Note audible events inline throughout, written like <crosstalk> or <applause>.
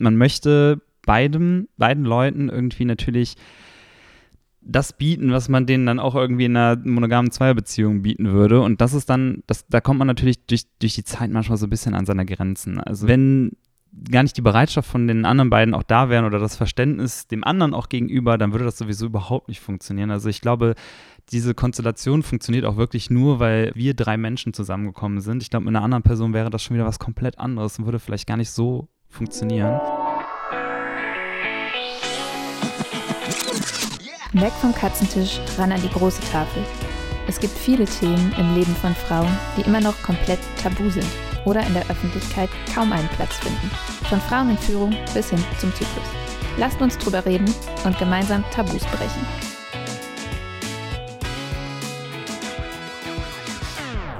man möchte beidem, beiden Leuten irgendwie natürlich das bieten, was man denen dann auch irgendwie in einer monogamen Zweierbeziehung bieten würde. Und das ist dann, das, da kommt man natürlich durch, durch die Zeit manchmal so ein bisschen an seine Grenzen. Also wenn gar nicht die Bereitschaft von den anderen beiden auch da wären oder das Verständnis dem anderen auch gegenüber, dann würde das sowieso überhaupt nicht funktionieren. Also ich glaube, diese Konstellation funktioniert auch wirklich nur, weil wir drei Menschen zusammengekommen sind. Ich glaube, mit einer anderen Person wäre das schon wieder was komplett anderes und würde vielleicht gar nicht so funktionieren. Weg vom Katzentisch, ran an die große Tafel. Es gibt viele Themen im Leben von Frauen, die immer noch komplett tabu sind oder in der Öffentlichkeit kaum einen Platz finden. Von Frauen in Führung bis hin zum Zyklus. Lasst uns drüber reden und gemeinsam Tabus brechen.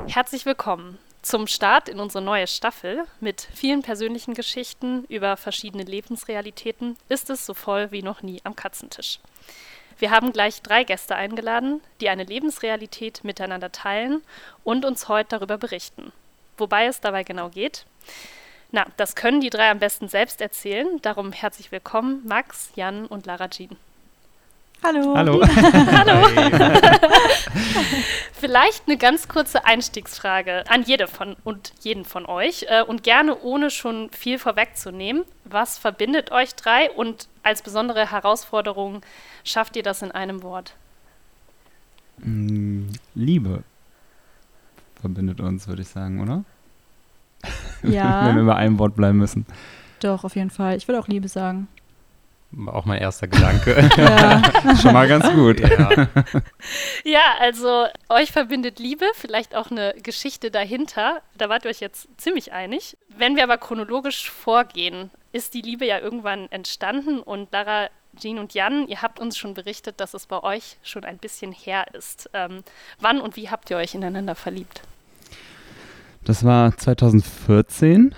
Herzlich willkommen zum Start in unsere neue Staffel mit vielen persönlichen Geschichten über verschiedene Lebensrealitäten ist es so voll wie noch nie am Katzentisch. Wir haben gleich drei Gäste eingeladen, die eine Lebensrealität miteinander teilen und uns heute darüber berichten. Wobei es dabei genau geht. Na, das können die drei am besten selbst erzählen. Darum herzlich willkommen, Max, Jan und Lara Jean. Hallo. Hallo. <laughs> Hallo. Vielleicht eine ganz kurze Einstiegsfrage an jede von und jeden von euch äh, und gerne ohne schon viel vorwegzunehmen. Was verbindet euch drei und als besondere Herausforderung schafft ihr das in einem Wort? Mm, Liebe verbindet uns, würde ich sagen, oder? Ja. <laughs> Wenn wir bei einem Wort bleiben müssen. Doch, auf jeden Fall. Ich würde auch Liebe sagen. Auch mein erster Gedanke. <laughs> Ja. Schon mal ganz gut. ja. <laughs> Ja, also euch verbindet Liebe, vielleicht auch eine Geschichte dahinter. Da wart ihr euch jetzt ziemlich einig. Wenn wir aber chronologisch vorgehen, ist die Liebe ja irgendwann entstanden und Lara, Jean und Jan, ihr habt uns schon berichtet, dass es bei euch schon ein bisschen her ist. Ähm, wann und wie habt ihr euch ineinander verliebt? Das war 2014.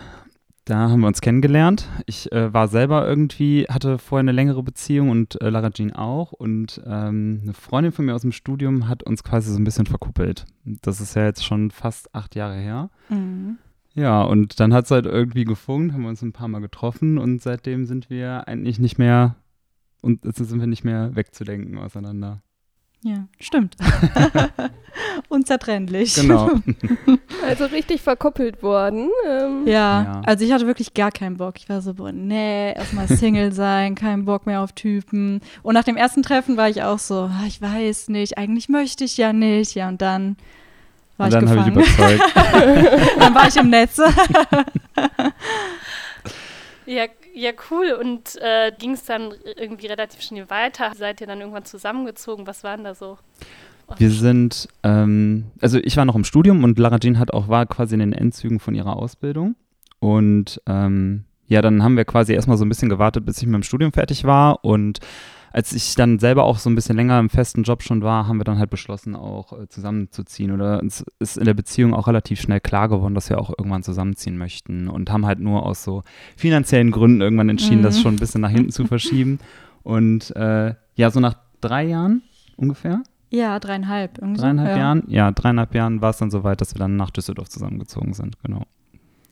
Da haben wir uns kennengelernt. Ich äh, war selber irgendwie, hatte vorher eine längere Beziehung und äh, Lara Jean auch. Und ähm, eine Freundin von mir aus dem Studium hat uns quasi so ein bisschen verkuppelt. Das ist ja jetzt schon fast acht Jahre her. Mhm. Ja, und dann hat es halt irgendwie gefunkt, haben wir uns ein paar Mal getroffen und seitdem sind wir eigentlich nicht mehr, und jetzt sind wir nicht mehr wegzudenken auseinander. Ja, stimmt. <laughs> Unzertrennlich. Genau. <laughs> Also richtig verkuppelt worden. Ähm, Ja, Ja. also ich hatte wirklich gar keinen Bock. Ich war so, boah, nee, erstmal Single <laughs> sein, keinen Bock mehr auf Typen. Und nach dem ersten Treffen war ich auch so, ah, ich weiß nicht, eigentlich möchte ich ja nicht. Ja, und dann war und dann ich ich gefangen. überzeugt. dann war ich im Netz. Ja, ja cool. Und äh, ging es dann irgendwie relativ schnell weiter? Seid ihr dann irgendwann zusammengezogen? Was waren da so? Wir sind, ähm, also ich war noch im Studium und Lara Jean hat auch, war quasi in den Endzügen von ihrer Ausbildung. Und ähm, ja, dann haben wir quasi erstmal so ein bisschen gewartet, bis ich mit dem Studium fertig war. Und als ich dann selber auch so ein bisschen länger im festen Job schon war, haben wir dann halt beschlossen, auch äh, zusammenzuziehen. Oder uns ist in der Beziehung auch relativ schnell klar geworden, dass wir auch irgendwann zusammenziehen möchten. Und haben halt nur aus so finanziellen Gründen irgendwann entschieden, das Mhm. schon ein bisschen nach hinten zu verschieben. Und äh, ja, so nach drei Jahren ungefähr ja, dreieinhalb. Irgendwie dreieinhalb ja. Jahren, ja, dreieinhalb Jahren war es dann soweit, dass wir dann nach Düsseldorf zusammengezogen sind, genau.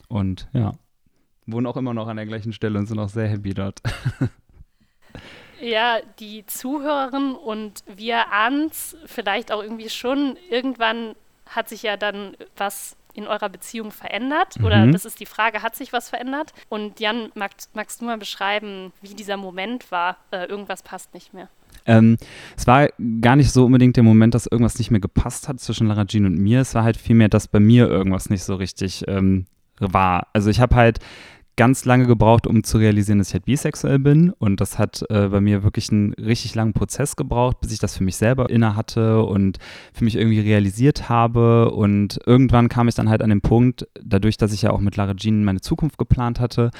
Und ja, wohnen auch immer noch an der gleichen Stelle und sind auch sehr happy dort. <laughs> Ja, die Zuhörerinnen und wir ahnen's vielleicht auch irgendwie schon. Irgendwann hat sich ja dann was in eurer Beziehung verändert? Oder Mhm. das ist die Frage, hat sich was verändert? Und Jan, magst, magst du mal beschreiben, wie dieser Moment war? Äh, irgendwas passt nicht mehr. Ähm, es war gar nicht so unbedingt der Moment, dass irgendwas nicht mehr gepasst hat zwischen Lara Jean und mir. Es war halt vielmehr, dass bei mir irgendwas nicht so richtig ähm, war. Also ich habe halt ganz lange gebraucht, um zu realisieren, dass ich halt bisexuell bin. Und das hat äh, bei mir wirklich einen richtig langen Prozess gebraucht, bis ich das für mich selber inne hatte und für mich irgendwie realisiert habe. Und irgendwann kam ich dann halt an den Punkt, dadurch, dass ich ja auch mit Lara Jean meine Zukunft geplant hatte,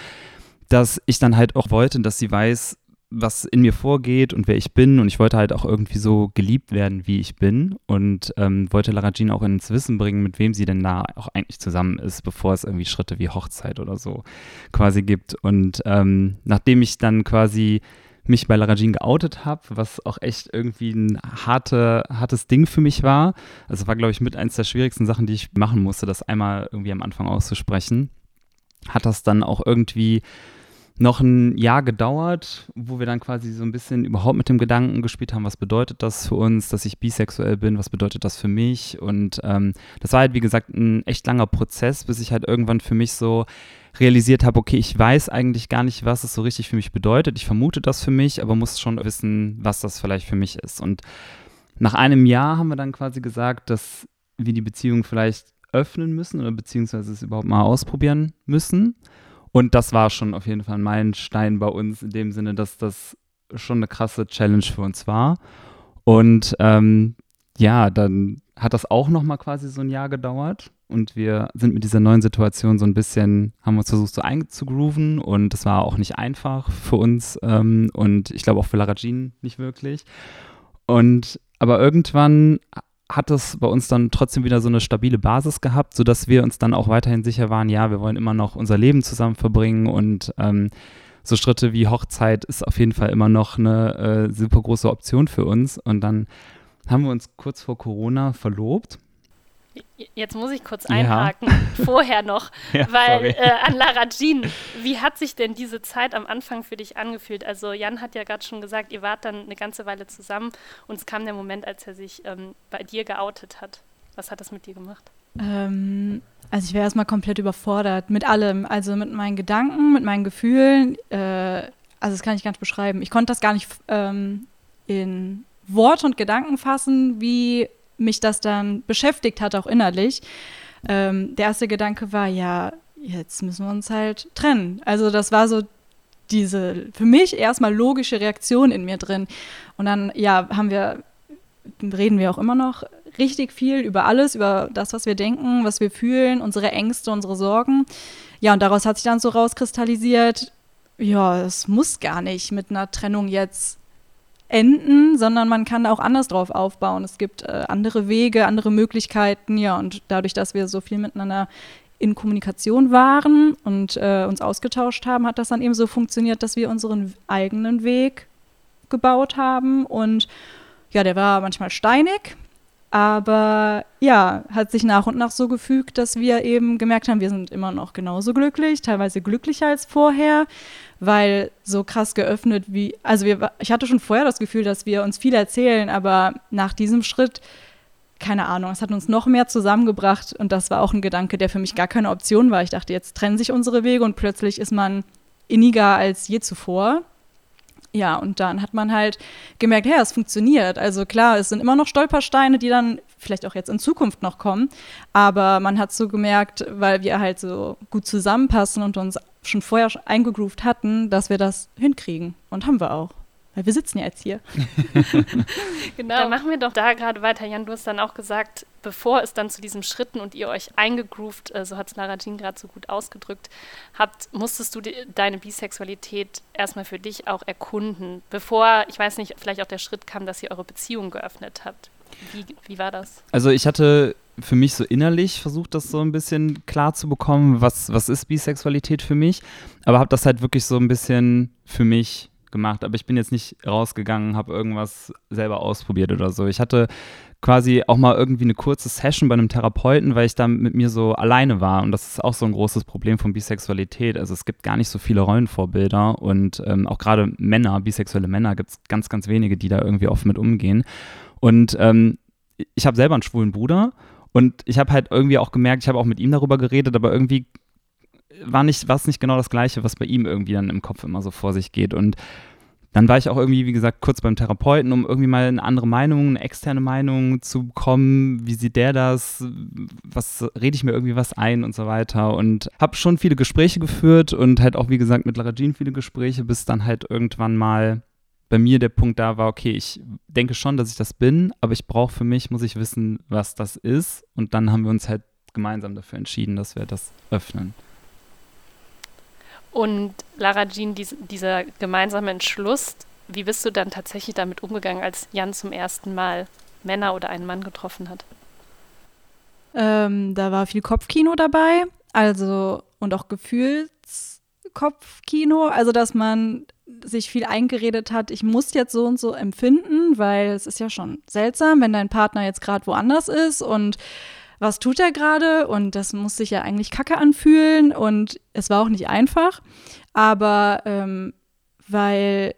dass ich dann halt auch wollte, dass sie weiß, was in mir vorgeht und wer ich bin. Und ich wollte halt auch irgendwie so geliebt werden, wie ich bin. Und ähm, wollte Lara Jean auch ins Wissen bringen, mit wem sie denn da auch eigentlich zusammen ist, bevor es irgendwie Schritte wie Hochzeit oder so quasi gibt. Und ähm, nachdem ich dann quasi mich bei Lara Jean geoutet habe, was auch echt irgendwie ein harte, hartes Ding für mich war. Also war, glaube ich, mit eins der schwierigsten Sachen, die ich machen musste, das einmal irgendwie am Anfang auszusprechen. Hat das dann auch irgendwie noch ein Jahr gedauert, wo wir dann quasi so ein bisschen überhaupt mit dem Gedanken gespielt haben, was bedeutet das für uns, dass ich bisexuell bin, was bedeutet das für mich. Und ähm, das war halt, wie gesagt, ein echt langer Prozess, bis ich halt irgendwann für mich so realisiert habe, okay, ich weiß eigentlich gar nicht, was es so richtig für mich bedeutet. Ich vermute das für mich, aber muss schon wissen, was das vielleicht für mich ist. Und nach einem Jahr haben wir dann quasi gesagt, dass wir die Beziehung vielleicht öffnen müssen oder beziehungsweise es überhaupt mal ausprobieren müssen. Und das war schon auf jeden Fall ein Meilenstein bei uns in dem Sinne, dass das schon eine krasse Challenge für uns war. Und ähm, ja, dann hat das auch noch mal quasi so ein Jahr gedauert und wir sind mit dieser neuen Situation so ein bisschen, haben uns versucht so einzugrooven und es war auch nicht einfach für uns ähm, und ich glaube auch für Lara Jean nicht wirklich. Und aber irgendwann hat es bei uns dann trotzdem wieder so eine stabile Basis gehabt, sodass wir uns dann auch weiterhin sicher waren, ja, wir wollen immer noch unser Leben zusammen verbringen und ähm, so Schritte wie Hochzeit ist auf jeden Fall immer noch eine äh, super große Option für uns. Und dann haben wir uns kurz vor Corona verlobt. Jetzt muss ich kurz einhaken, ja. <laughs> vorher noch, ja, weil äh, an Lara Jean, wie hat sich denn diese Zeit am Anfang für dich angefühlt? Also Jan hat ja gerade schon gesagt, ihr wart dann eine ganze Weile zusammen und es kam der Moment, als er sich ähm, bei dir geoutet hat. Was hat das mit dir gemacht? Ähm, also ich wäre erstmal komplett überfordert mit allem, also mit meinen Gedanken, mit meinen Gefühlen. Äh, also das kann ich gar nicht beschreiben. Ich konnte das gar nicht ähm, in Worte und Gedanken fassen, wie mich das dann beschäftigt hat, auch innerlich. Ähm, der erste Gedanke war, ja, jetzt müssen wir uns halt trennen. Also das war so diese für mich erstmal logische Reaktion in mir drin. Und dann, ja, haben wir, reden wir auch immer noch richtig viel über alles, über das, was wir denken, was wir fühlen, unsere Ängste, unsere Sorgen. Ja, und daraus hat sich dann so rauskristallisiert, ja, es muss gar nicht mit einer Trennung jetzt enden, sondern man kann auch anders drauf aufbauen. Es gibt äh, andere Wege, andere Möglichkeiten, ja, und dadurch, dass wir so viel miteinander in Kommunikation waren und äh, uns ausgetauscht haben, hat das dann eben so funktioniert, dass wir unseren eigenen Weg gebaut haben und ja, der war manchmal steinig, aber ja, hat sich nach und nach so gefügt, dass wir eben gemerkt haben, wir sind immer noch genauso glücklich, teilweise glücklicher als vorher, weil so krass geöffnet wie, also wir, ich hatte schon vorher das Gefühl, dass wir uns viel erzählen, aber nach diesem Schritt, keine Ahnung, es hat uns noch mehr zusammengebracht und das war auch ein Gedanke, der für mich gar keine Option war. Ich dachte, jetzt trennen sich unsere Wege und plötzlich ist man inniger als je zuvor. Ja, und dann hat man halt gemerkt, ja, es funktioniert. Also klar, es sind immer noch Stolpersteine, die dann vielleicht auch jetzt in Zukunft noch kommen. Aber man hat so gemerkt, weil wir halt so gut zusammenpassen und uns schon vorher eingegroovt hatten, dass wir das hinkriegen. Und haben wir auch. Weil wir sitzen ja jetzt hier. <laughs> genau. Dann machen wir doch da gerade weiter. Jan, du hast dann auch gesagt, bevor es dann zu diesen Schritten und ihr euch eingegroovt, äh, so hat es Lara Jean gerade so gut ausgedrückt, habt, musstest du die, deine Bisexualität erstmal für dich auch erkunden, bevor, ich weiß nicht, vielleicht auch der Schritt kam, dass ihr eure Beziehung geöffnet habt. Wie, wie war das? Also ich hatte für mich so innerlich versucht, das so ein bisschen klar zu bekommen, was, was ist Bisexualität für mich, aber habe das halt wirklich so ein bisschen für mich gemacht, aber ich bin jetzt nicht rausgegangen, habe irgendwas selber ausprobiert oder so. Ich hatte quasi auch mal irgendwie eine kurze Session bei einem Therapeuten, weil ich da mit mir so alleine war. Und das ist auch so ein großes Problem von Bisexualität. Also es gibt gar nicht so viele Rollenvorbilder und ähm, auch gerade Männer, bisexuelle Männer, gibt es ganz, ganz wenige, die da irgendwie offen mit umgehen. Und ähm, ich habe selber einen schwulen Bruder und ich habe halt irgendwie auch gemerkt, ich habe auch mit ihm darüber geredet, aber irgendwie war nicht, war es nicht genau das Gleiche, was bei ihm irgendwie dann im Kopf immer so vor sich geht. Und dann war ich auch irgendwie, wie gesagt, kurz beim Therapeuten, um irgendwie mal eine andere Meinung, eine externe Meinung zu bekommen. Wie sieht der das? Was rede ich mir irgendwie was ein und so weiter? Und habe schon viele Gespräche geführt und halt auch, wie gesagt, mit Lara Jean viele Gespräche, bis dann halt irgendwann mal bei mir der Punkt da war, okay, ich denke schon, dass ich das bin, aber ich brauche für mich, muss ich wissen, was das ist. Und dann haben wir uns halt gemeinsam dafür entschieden, dass wir das öffnen. Und Lara Jean, dies, dieser gemeinsame Entschluss, wie bist du dann tatsächlich damit umgegangen, als Jan zum ersten Mal Männer oder einen Mann getroffen hat? Ähm, da war viel Kopfkino dabei, also und auch Gefühlskopfkino, also dass man sich viel eingeredet hat, ich muss jetzt so und so empfinden, weil es ist ja schon seltsam, wenn dein Partner jetzt gerade woanders ist und was tut er gerade? Und das muss sich ja eigentlich kacke anfühlen. Und es war auch nicht einfach. Aber ähm, weil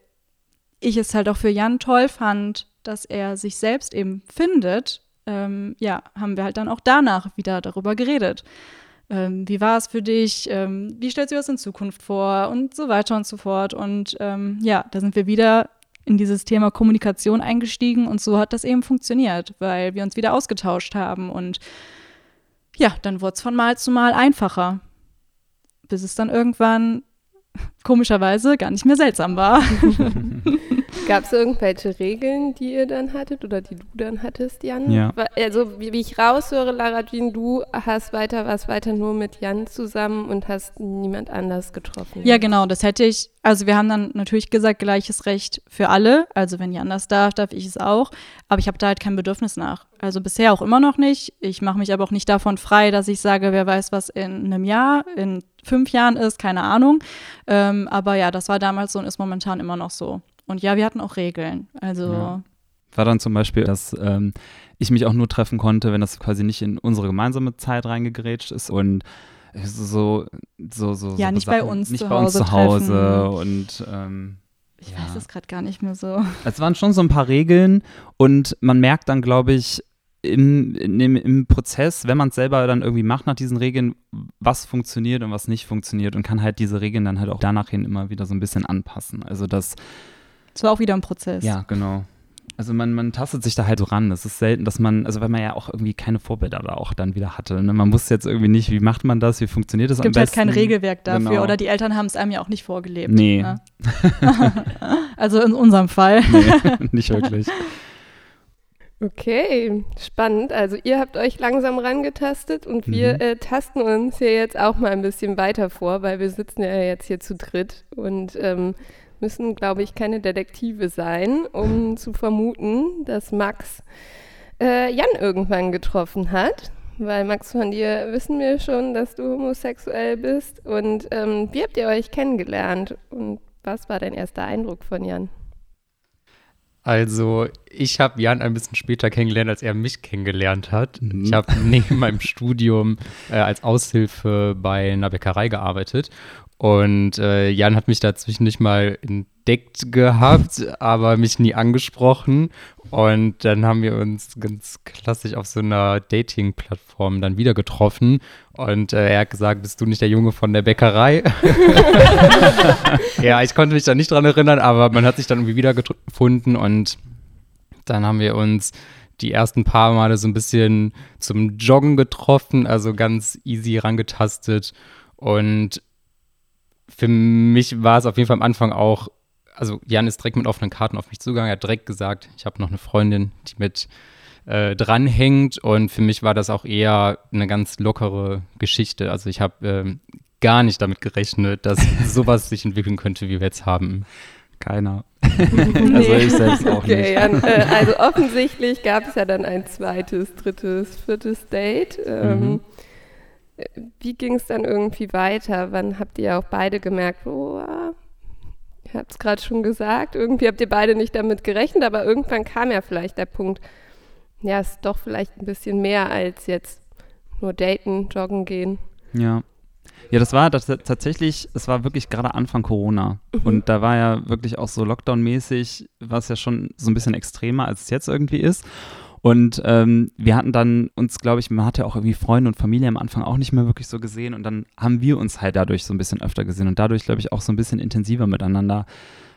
ich es halt auch für Jan toll fand, dass er sich selbst eben findet, ähm, ja, haben wir halt dann auch danach wieder darüber geredet. Ähm, wie war es für dich? Ähm, wie stellst du das in Zukunft vor? Und so weiter und so fort. Und ähm, ja, da sind wir wieder in dieses Thema Kommunikation eingestiegen und so hat das eben funktioniert, weil wir uns wieder ausgetauscht haben und ja, dann wurde es von Mal zu Mal einfacher, bis es dann irgendwann komischerweise gar nicht mehr seltsam war. <laughs> <laughs> Gab es irgendwelche Regeln, die ihr dann hattet oder die du dann hattest, Jan? Ja. Also, wie, wie ich raushöre, Lara Jean, du hast weiter, warst weiter nur mit Jan zusammen und hast niemand anders getroffen. Ja, genau, das hätte ich. Also, wir haben dann natürlich gesagt, gleiches Recht für alle. Also, wenn Jan das darf, darf ich es auch. Aber ich habe da halt kein Bedürfnis nach. Also, bisher auch immer noch nicht. Ich mache mich aber auch nicht davon frei, dass ich sage, wer weiß, was in einem Jahr, in fünf Jahren ist, keine Ahnung. Ähm, aber ja, das war damals so und ist momentan immer noch so. Und ja, wir hatten auch Regeln. Also. Ja. War dann zum Beispiel, dass ähm, ich mich auch nur treffen konnte, wenn das quasi nicht in unsere gemeinsame Zeit reingegrätscht ist und so, so, so. Ja, so nicht Sachen, bei uns nicht zu bei uns Hause zu Hause und ähm, Ich ja. weiß es gerade gar nicht mehr so. <laughs> Es waren schon so ein paar Regeln und man merkt dann, glaube ich, im, dem, im Prozess, wenn man es selber dann irgendwie macht nach diesen Regeln, was funktioniert und was nicht funktioniert und kann halt diese Regeln dann halt auch danach hin immer wieder so ein bisschen anpassen. Also das, Es war auch wieder ein Prozess. ja, genau. Also man, man tastet sich da halt so ran. Es ist selten, dass man, also weil man ja auch irgendwie keine Vorbilder da auch dann wieder hatte. Ne? Man wusste jetzt irgendwie nicht, wie macht man das, wie funktioniert das Es gibt am halt besten. kein Regelwerk dafür Genau. oder die Eltern haben es einem ja auch nicht vorgelebt. Nee. Ne? <laughs> <laughs> also in unserem Fall. Nee, <laughs> nicht wirklich. Okay, spannend. Also ihr habt euch langsam rangetastet und wir Mhm. äh, tasten uns hier jetzt auch mal ein bisschen weiter vor, weil wir sitzen ja jetzt hier zu dritt und ähm, müssen, glaube ich, keine Detektive sein, um zu vermuten, dass Max äh, Jan irgendwann getroffen hat. Weil Max, von dir wissen wir schon, dass du homosexuell bist. Und ähm, wie habt ihr euch kennengelernt? Und was war dein erster Eindruck von Jan? Also, ich habe Jan ein bisschen später kennengelernt, als er mich kennengelernt hat. Mhm. Ich habe neben meinem Studium äh, als Aushilfe bei einer Bäckerei gearbeitet. Und äh, Jan hat mich dazwischen nicht mal entdeckt gehabt, aber mich nie angesprochen. Und dann haben wir uns ganz klassisch auf so einer Dating-Plattform dann wieder getroffen. Und äh, er hat gesagt, bist du nicht der Junge von der Bäckerei? <laughs> <laughs> ja, ich konnte mich da nicht dran erinnern, aber man hat sich dann irgendwie wieder gefunden und dann haben wir uns die ersten paar Male so ein bisschen zum Joggen getroffen, also ganz easy rangetastet. Und für mich war es auf jeden Fall am Anfang auch, also Jan ist direkt mit offenen Karten auf mich zugegangen, er hat direkt gesagt, ich habe noch eine Freundin, die mit äh, dranhängt und für mich war das auch eher eine ganz lockere Geschichte. Also ich habe ähm, gar nicht damit gerechnet, dass <laughs> sowas sich entwickeln könnte, wie wir jetzt haben. Keiner. <laughs> also ich selbst auch Okay, nicht. Jan, äh, also offensichtlich gab es ja dann ein zweites, drittes, viertes Date. Ähm, Mhm. Wie ging es dann irgendwie weiter? Wann habt ihr auch beide gemerkt, oh, ihr habt es gerade schon gesagt, irgendwie habt ihr beide nicht damit gerechnet, aber irgendwann kam ja vielleicht der Punkt, ja, es ist doch vielleicht ein bisschen mehr als jetzt nur daten, joggen gehen. Ja. Ja, das war das, tatsächlich, es war wirklich gerade Anfang Corona. Und da war ja wirklich auch so Lockdown-mäßig, war es ja schon so ein bisschen extremer, als es jetzt irgendwie ist. Und ähm, wir hatten dann uns, glaube ich, man hatte auch irgendwie Freunde und Familie am Anfang auch nicht mehr wirklich so gesehen. Und dann haben wir uns halt dadurch so ein bisschen öfter gesehen und dadurch, glaube ich, auch so ein bisschen intensiver miteinander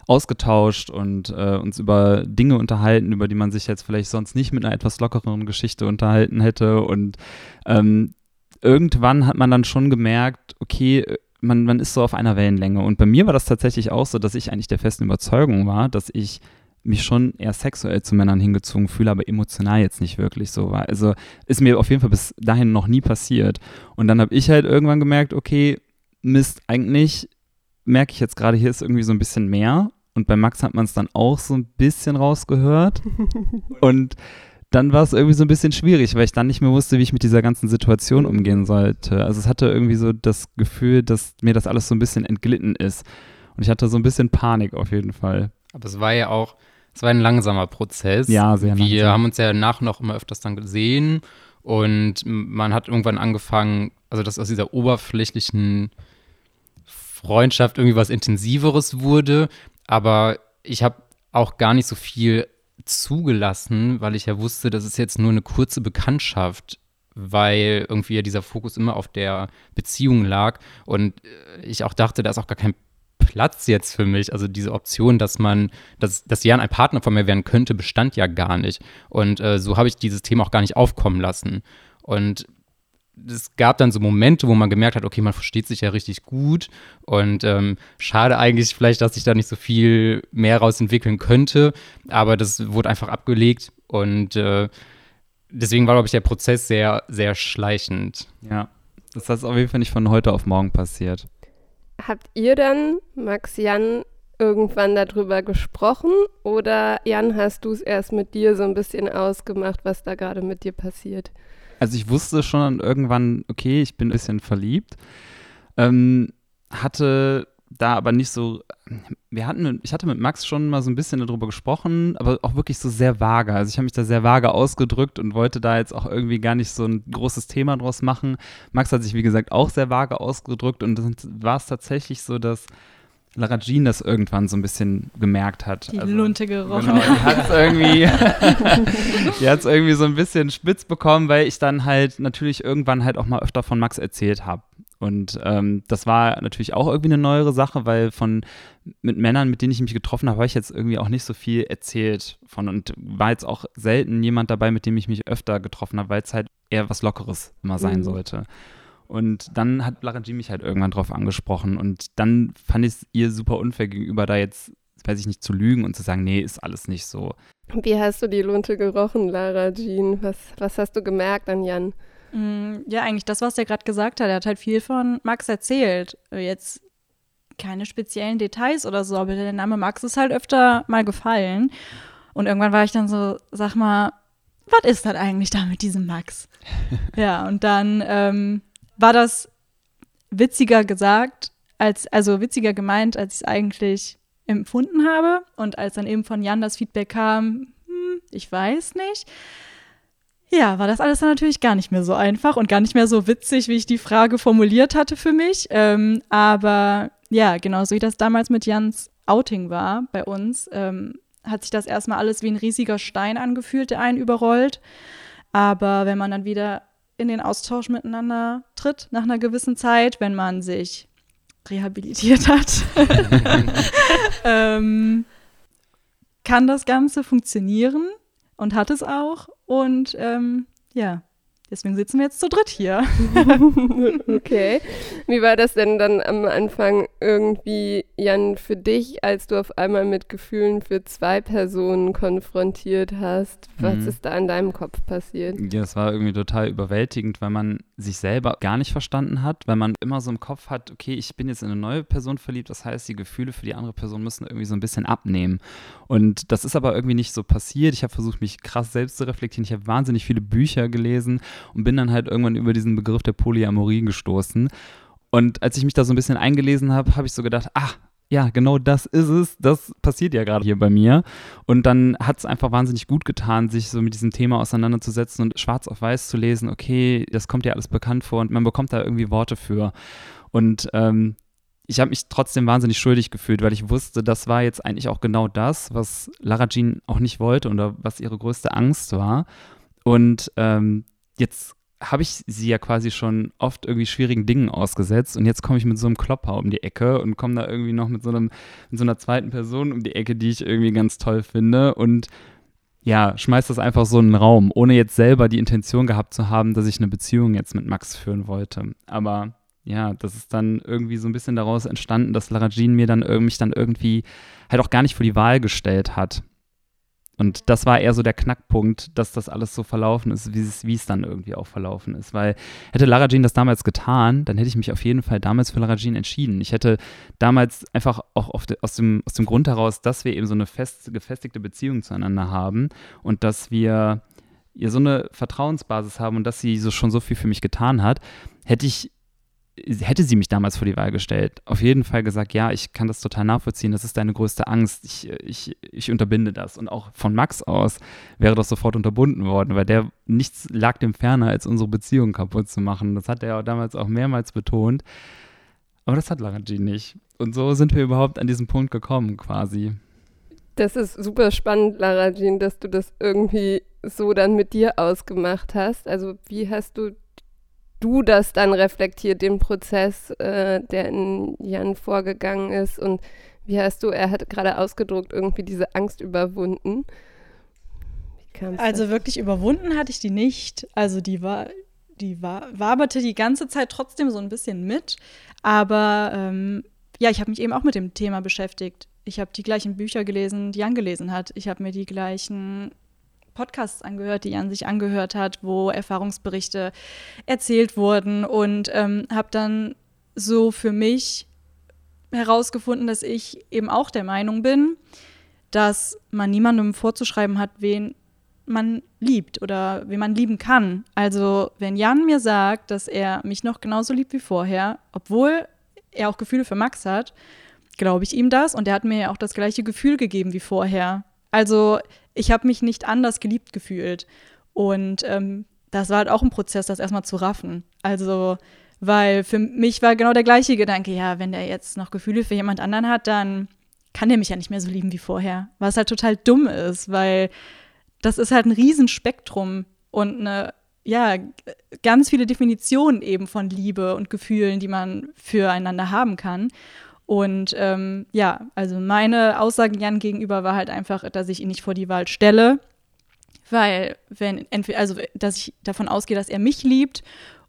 ausgetauscht und äh, uns über Dinge unterhalten, über die man sich jetzt vielleicht sonst nicht mit einer etwas lockeren Geschichte unterhalten hätte. Und ähm, irgendwann hat man dann schon gemerkt, okay, man, man ist so auf einer Wellenlänge. Und bei mir war das tatsächlich auch so, dass ich eigentlich der festen Überzeugung war, dass ich mich schon eher sexuell zu Männern hingezogen fühle, aber emotional jetzt nicht wirklich so war. Also ist mir auf jeden Fall bis dahin noch nie passiert. Und dann habe ich halt irgendwann gemerkt, okay, Mist, eigentlich merke ich jetzt gerade, hier ist irgendwie so ein bisschen mehr. Und bei Max hat man es dann auch so ein bisschen rausgehört. <laughs> Und dann war es irgendwie so ein bisschen schwierig, weil ich dann nicht mehr wusste, wie ich mit dieser ganzen Situation umgehen sollte. Also es hatte irgendwie so das Gefühl, dass mir das alles so ein bisschen entglitten ist. Und ich hatte so ein bisschen Panik auf jeden Fall. Aber es war ja auch, es war ein langsamer Prozess. Ja, sehr Wir langsam. haben uns ja danach noch immer öfters dann gesehen Und man hat irgendwann angefangen, also dass aus dieser oberflächlichen Freundschaft irgendwie was Intensiveres wurde. Aber ich habe auch gar nicht so viel zugelassen, weil ich ja wusste, das ist jetzt nur eine kurze Bekanntschaft, weil irgendwie ja dieser Fokus immer auf der Beziehung lag und äh, ich auch dachte, da ist auch gar kein Platz jetzt für mich. Also diese Option, dass man, dass, dass Jan ein Partner von mir werden könnte, bestand ja gar nicht. Und äh, so habe ich dieses Thema auch gar nicht aufkommen lassen. Und es gab dann so Momente, wo man gemerkt hat, okay, man versteht sich ja richtig gut und ähm, schade eigentlich vielleicht, dass sich da nicht so viel mehr rausentwickeln könnte, aber das wurde einfach abgelegt und äh, deswegen war, glaube ich, der Prozess sehr, sehr schleichend. Ja, das ist auf jeden Fall nicht von heute auf morgen passiert. Habt ihr dann, Max, Jan, irgendwann darüber gesprochen oder Jan, hast du es erst mit dir so ein bisschen ausgemacht, was da gerade mit dir passiert? Also ich wusste schon irgendwann, okay, ich bin ein bisschen verliebt. Ähm, hatte da aber nicht so, wir hatten, ich hatte mit Max schon mal so ein bisschen darüber gesprochen, aber auch wirklich so sehr vage. Also ich habe mich da sehr vage ausgedrückt und wollte da jetzt auch irgendwie gar nicht so ein großes Thema draus machen. Max hat sich, wie gesagt, auch sehr vage ausgedrückt und dann war es tatsächlich so, dass Lara Jean das irgendwann so ein bisschen gemerkt hat. Die also, Lunte gerochen. Genau, die hat es irgendwie, <laughs> <laughs> die hat's irgendwie so ein bisschen spitz bekommen, weil ich dann halt natürlich irgendwann halt auch mal öfter von Max erzählt habe. Und ähm, das war natürlich auch irgendwie eine neuere Sache, weil von mit Männern, mit denen ich mich getroffen habe, habe ich jetzt irgendwie auch nicht so viel erzählt von und war jetzt auch selten jemand dabei, mit dem ich mich öfter getroffen habe, weil es halt eher was Lockeres immer sein mhm. sollte. Und dann hat Lara G mich halt irgendwann drauf angesprochen und dann fand ich es ihr super unfair gegenüber, da jetzt, weiß ich nicht, zu lügen und zu sagen, nee, ist alles nicht so. Wie hast du die Lunte gerochen, Lara Jean? Was, was hast du gemerkt an Jan? Mm, ja, eigentlich das, was er gerade gesagt hat. Er hat halt viel von Max erzählt. Jetzt keine speziellen Details oder so, aber der Name Max ist halt öfter mal gefallen. Und irgendwann war ich dann so, sag mal, was ist das eigentlich da mit diesem Max? <laughs> ja, und dann ähm, war das witziger gesagt, als, also witziger gemeint, als ich es eigentlich empfunden habe. Und als dann eben von Jan das Feedback kam, hm, ich weiß nicht, ja, war das alles dann natürlich gar nicht mehr so einfach und gar nicht mehr so witzig, wie ich die Frage formuliert hatte für mich. Ähm, aber ja, genauso wie das damals mit Jans Outing war bei uns, ähm, hat sich das erstmal alles wie ein riesiger Stein angefühlt, der einen überrollt. Aber wenn man dann wieder in den Austausch miteinander tritt nach einer gewissen Zeit, wenn man sich rehabilitiert hat, <laughs> <laughs> ähm, kann das Ganze funktionieren und hat es auch. Und ähm, ja, Deswegen sitzen wir jetzt zu dritt hier. <laughs> okay. Wie war das denn dann am Anfang irgendwie, Jan, für dich, als du auf einmal mit Gefühlen für zwei Personen konfrontiert hast? Was mhm. ist da in deinem Kopf passiert? Ja, es war irgendwie total überwältigend, weil man sich selber gar nicht verstanden hat, weil man immer so im Kopf hat, okay, ich bin jetzt in eine neue Person verliebt, das heißt, die Gefühle für die andere Person müssen irgendwie so ein bisschen abnehmen. Und das ist aber irgendwie nicht so passiert. Ich habe versucht, mich krass selbst zu reflektieren. Ich habe wahnsinnig viele Bücher gelesen und bin dann halt irgendwann über diesen Begriff der Polyamorie gestoßen. Und als ich mich da so ein bisschen eingelesen habe, habe ich so gedacht, ach, ja, genau das ist es. Das passiert ja gerade hier bei mir. Und dann hat es einfach wahnsinnig gut getan, sich so mit diesem Thema auseinanderzusetzen und schwarz auf weiß zu lesen, okay, das kommt ja alles bekannt vor und man bekommt da irgendwie Worte für. Und ähm, ich habe mich trotzdem wahnsinnig schuldig gefühlt, weil ich wusste, das war jetzt eigentlich auch genau das, was Lara Jean auch nicht wollte oder was ihre größte Angst war. Und ähm, jetzt habe ich sie ja quasi schon oft irgendwie schwierigen Dingen ausgesetzt und jetzt komme ich mit so einem Klopper um die Ecke und komme da irgendwie noch mit so, einem, mit so einer zweiten Person um die Ecke, die ich irgendwie ganz toll finde und ja, schmeiß das einfach so in den Raum, ohne jetzt selber die Intention gehabt zu haben, dass ich eine Beziehung jetzt mit Max führen wollte. Aber ja, das ist dann irgendwie so ein bisschen daraus entstanden, dass Lara Jean mir dann mich dann irgendwie halt auch gar nicht vor die Wahl gestellt hat. Und das war eher so der Knackpunkt, dass das alles so verlaufen ist, wie es, wie es dann irgendwie auch verlaufen ist. Weil hätte Lara Jean das damals getan, dann hätte ich mich auf jeden Fall damals für Lara Jean entschieden. Ich hätte damals einfach auch de, aus, dem, aus dem Grund heraus, dass wir eben so eine fest, gefestigte Beziehung zueinander haben und dass wir ihr so eine Vertrauensbasis haben und dass sie so schon so viel für mich getan hat, hätte ich hätte sie mich damals vor die Wahl gestellt, auf jeden Fall gesagt, ja, ich kann das total nachvollziehen, das ist deine größte Angst, ich, ich, ich unterbinde das. Und auch von Max aus wäre das sofort unterbunden worden, weil der nichts lag dem ferner, als unsere Beziehung kaputt zu machen. Das hat er damals auch mehrmals betont. Aber das hat Lara G nicht. Und so sind wir überhaupt an diesen Punkt gekommen, quasi. Das ist super spannend, Lara Jean, dass du das irgendwie so dann mit dir ausgemacht hast. Also wie hast du du das dann reflektiert, den Prozess, äh, der in Jan vorgegangen ist und wie hast du, er hat gerade ausgedruckt, irgendwie diese Angst überwunden? Also das? wirklich überwunden hatte ich die nicht. Also die war, die war, waberte die ganze Zeit trotzdem so ein bisschen mit. Aber ähm, ja, ich habe mich eben auch mit dem Thema beschäftigt. Ich habe die gleichen Bücher gelesen, die Jan gelesen hat. Ich habe mir die gleichen Podcasts angehört, die Jan sich angehört hat, wo Erfahrungsberichte erzählt wurden und ähm, habe dann so für mich herausgefunden, dass ich eben auch der Meinung bin, dass man niemandem vorzuschreiben hat, wen man liebt oder wen man lieben kann. Also wenn Jan mir sagt, dass er mich noch genauso liebt wie vorher, obwohl er auch Gefühle für Max hat, glaube ich ihm das und er hat mir ja auch das gleiche Gefühl gegeben wie vorher. Also ich habe mich nicht anders geliebt gefühlt. Und ähm, das war halt auch ein Prozess, das erstmal zu raffen. Also, weil für mich war genau der gleiche Gedanke, ja, wenn der jetzt noch Gefühle für jemand anderen hat, dann kann der mich ja nicht mehr so lieben wie vorher. Was halt total dumm ist, weil das ist halt ein Riesenspektrum und eine, ja, ganz viele Definitionen eben von Liebe und Gefühlen, die man füreinander haben kann. Und ähm, ja, also meine Aussage Jan gegenüber war halt einfach, dass ich ihn nicht vor die Wahl stelle, weil wenn entweder, also dass ich davon ausgehe, dass er mich liebt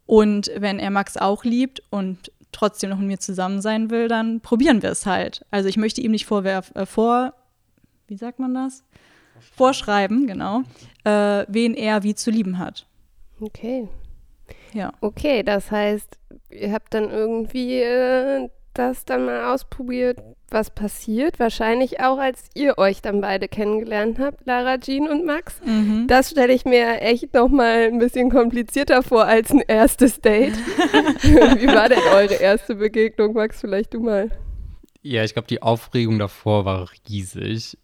und wenn er Max auch liebt und trotzdem noch mit mir zusammen sein will, dann probieren wir es halt. Also ich möchte ihm nicht vorwerfen, äh, vor, wie sagt man das? Vorschreiben, genau, äh, wen er wie zu lieben hat. Okay. Ja. Okay, das heißt, ihr habt dann irgendwie äh, das dann mal ausprobiert, was passiert. Wahrscheinlich auch, als ihr euch dann beide kennengelernt habt, Lara Jean und Max. Mhm. Das stelle ich mir echt noch mal ein bisschen komplizierter vor als ein erstes Date. <laughs> Wie war denn eure erste Begegnung, Max? Vielleicht du mal. Ja, ich glaube, die Aufregung davor war riesig.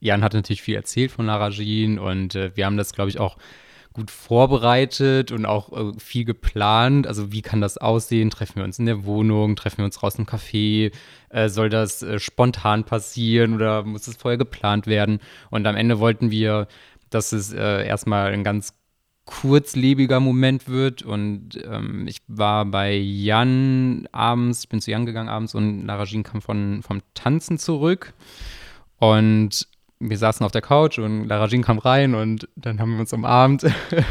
Jan hat natürlich viel erzählt von Lara Jean und äh, wir haben das, glaube ich, auch gut vorbereitet und auch äh, viel geplant. Also wie kann das aussehen? Treffen wir uns in der Wohnung? Treffen wir uns raus im Café? Äh, soll das äh, spontan passieren oder muss es vorher geplant werden? Und am Ende wollten wir, dass es äh, erstmal ein ganz kurzlebiger Moment wird. Und ähm, ich war bei Jan abends, bin zu Jan gegangen abends und Lara Jean kam von, vom Tanzen zurück. Und wir saßen auf der Couch und Lara Jean kam rein und dann haben wir uns umarmt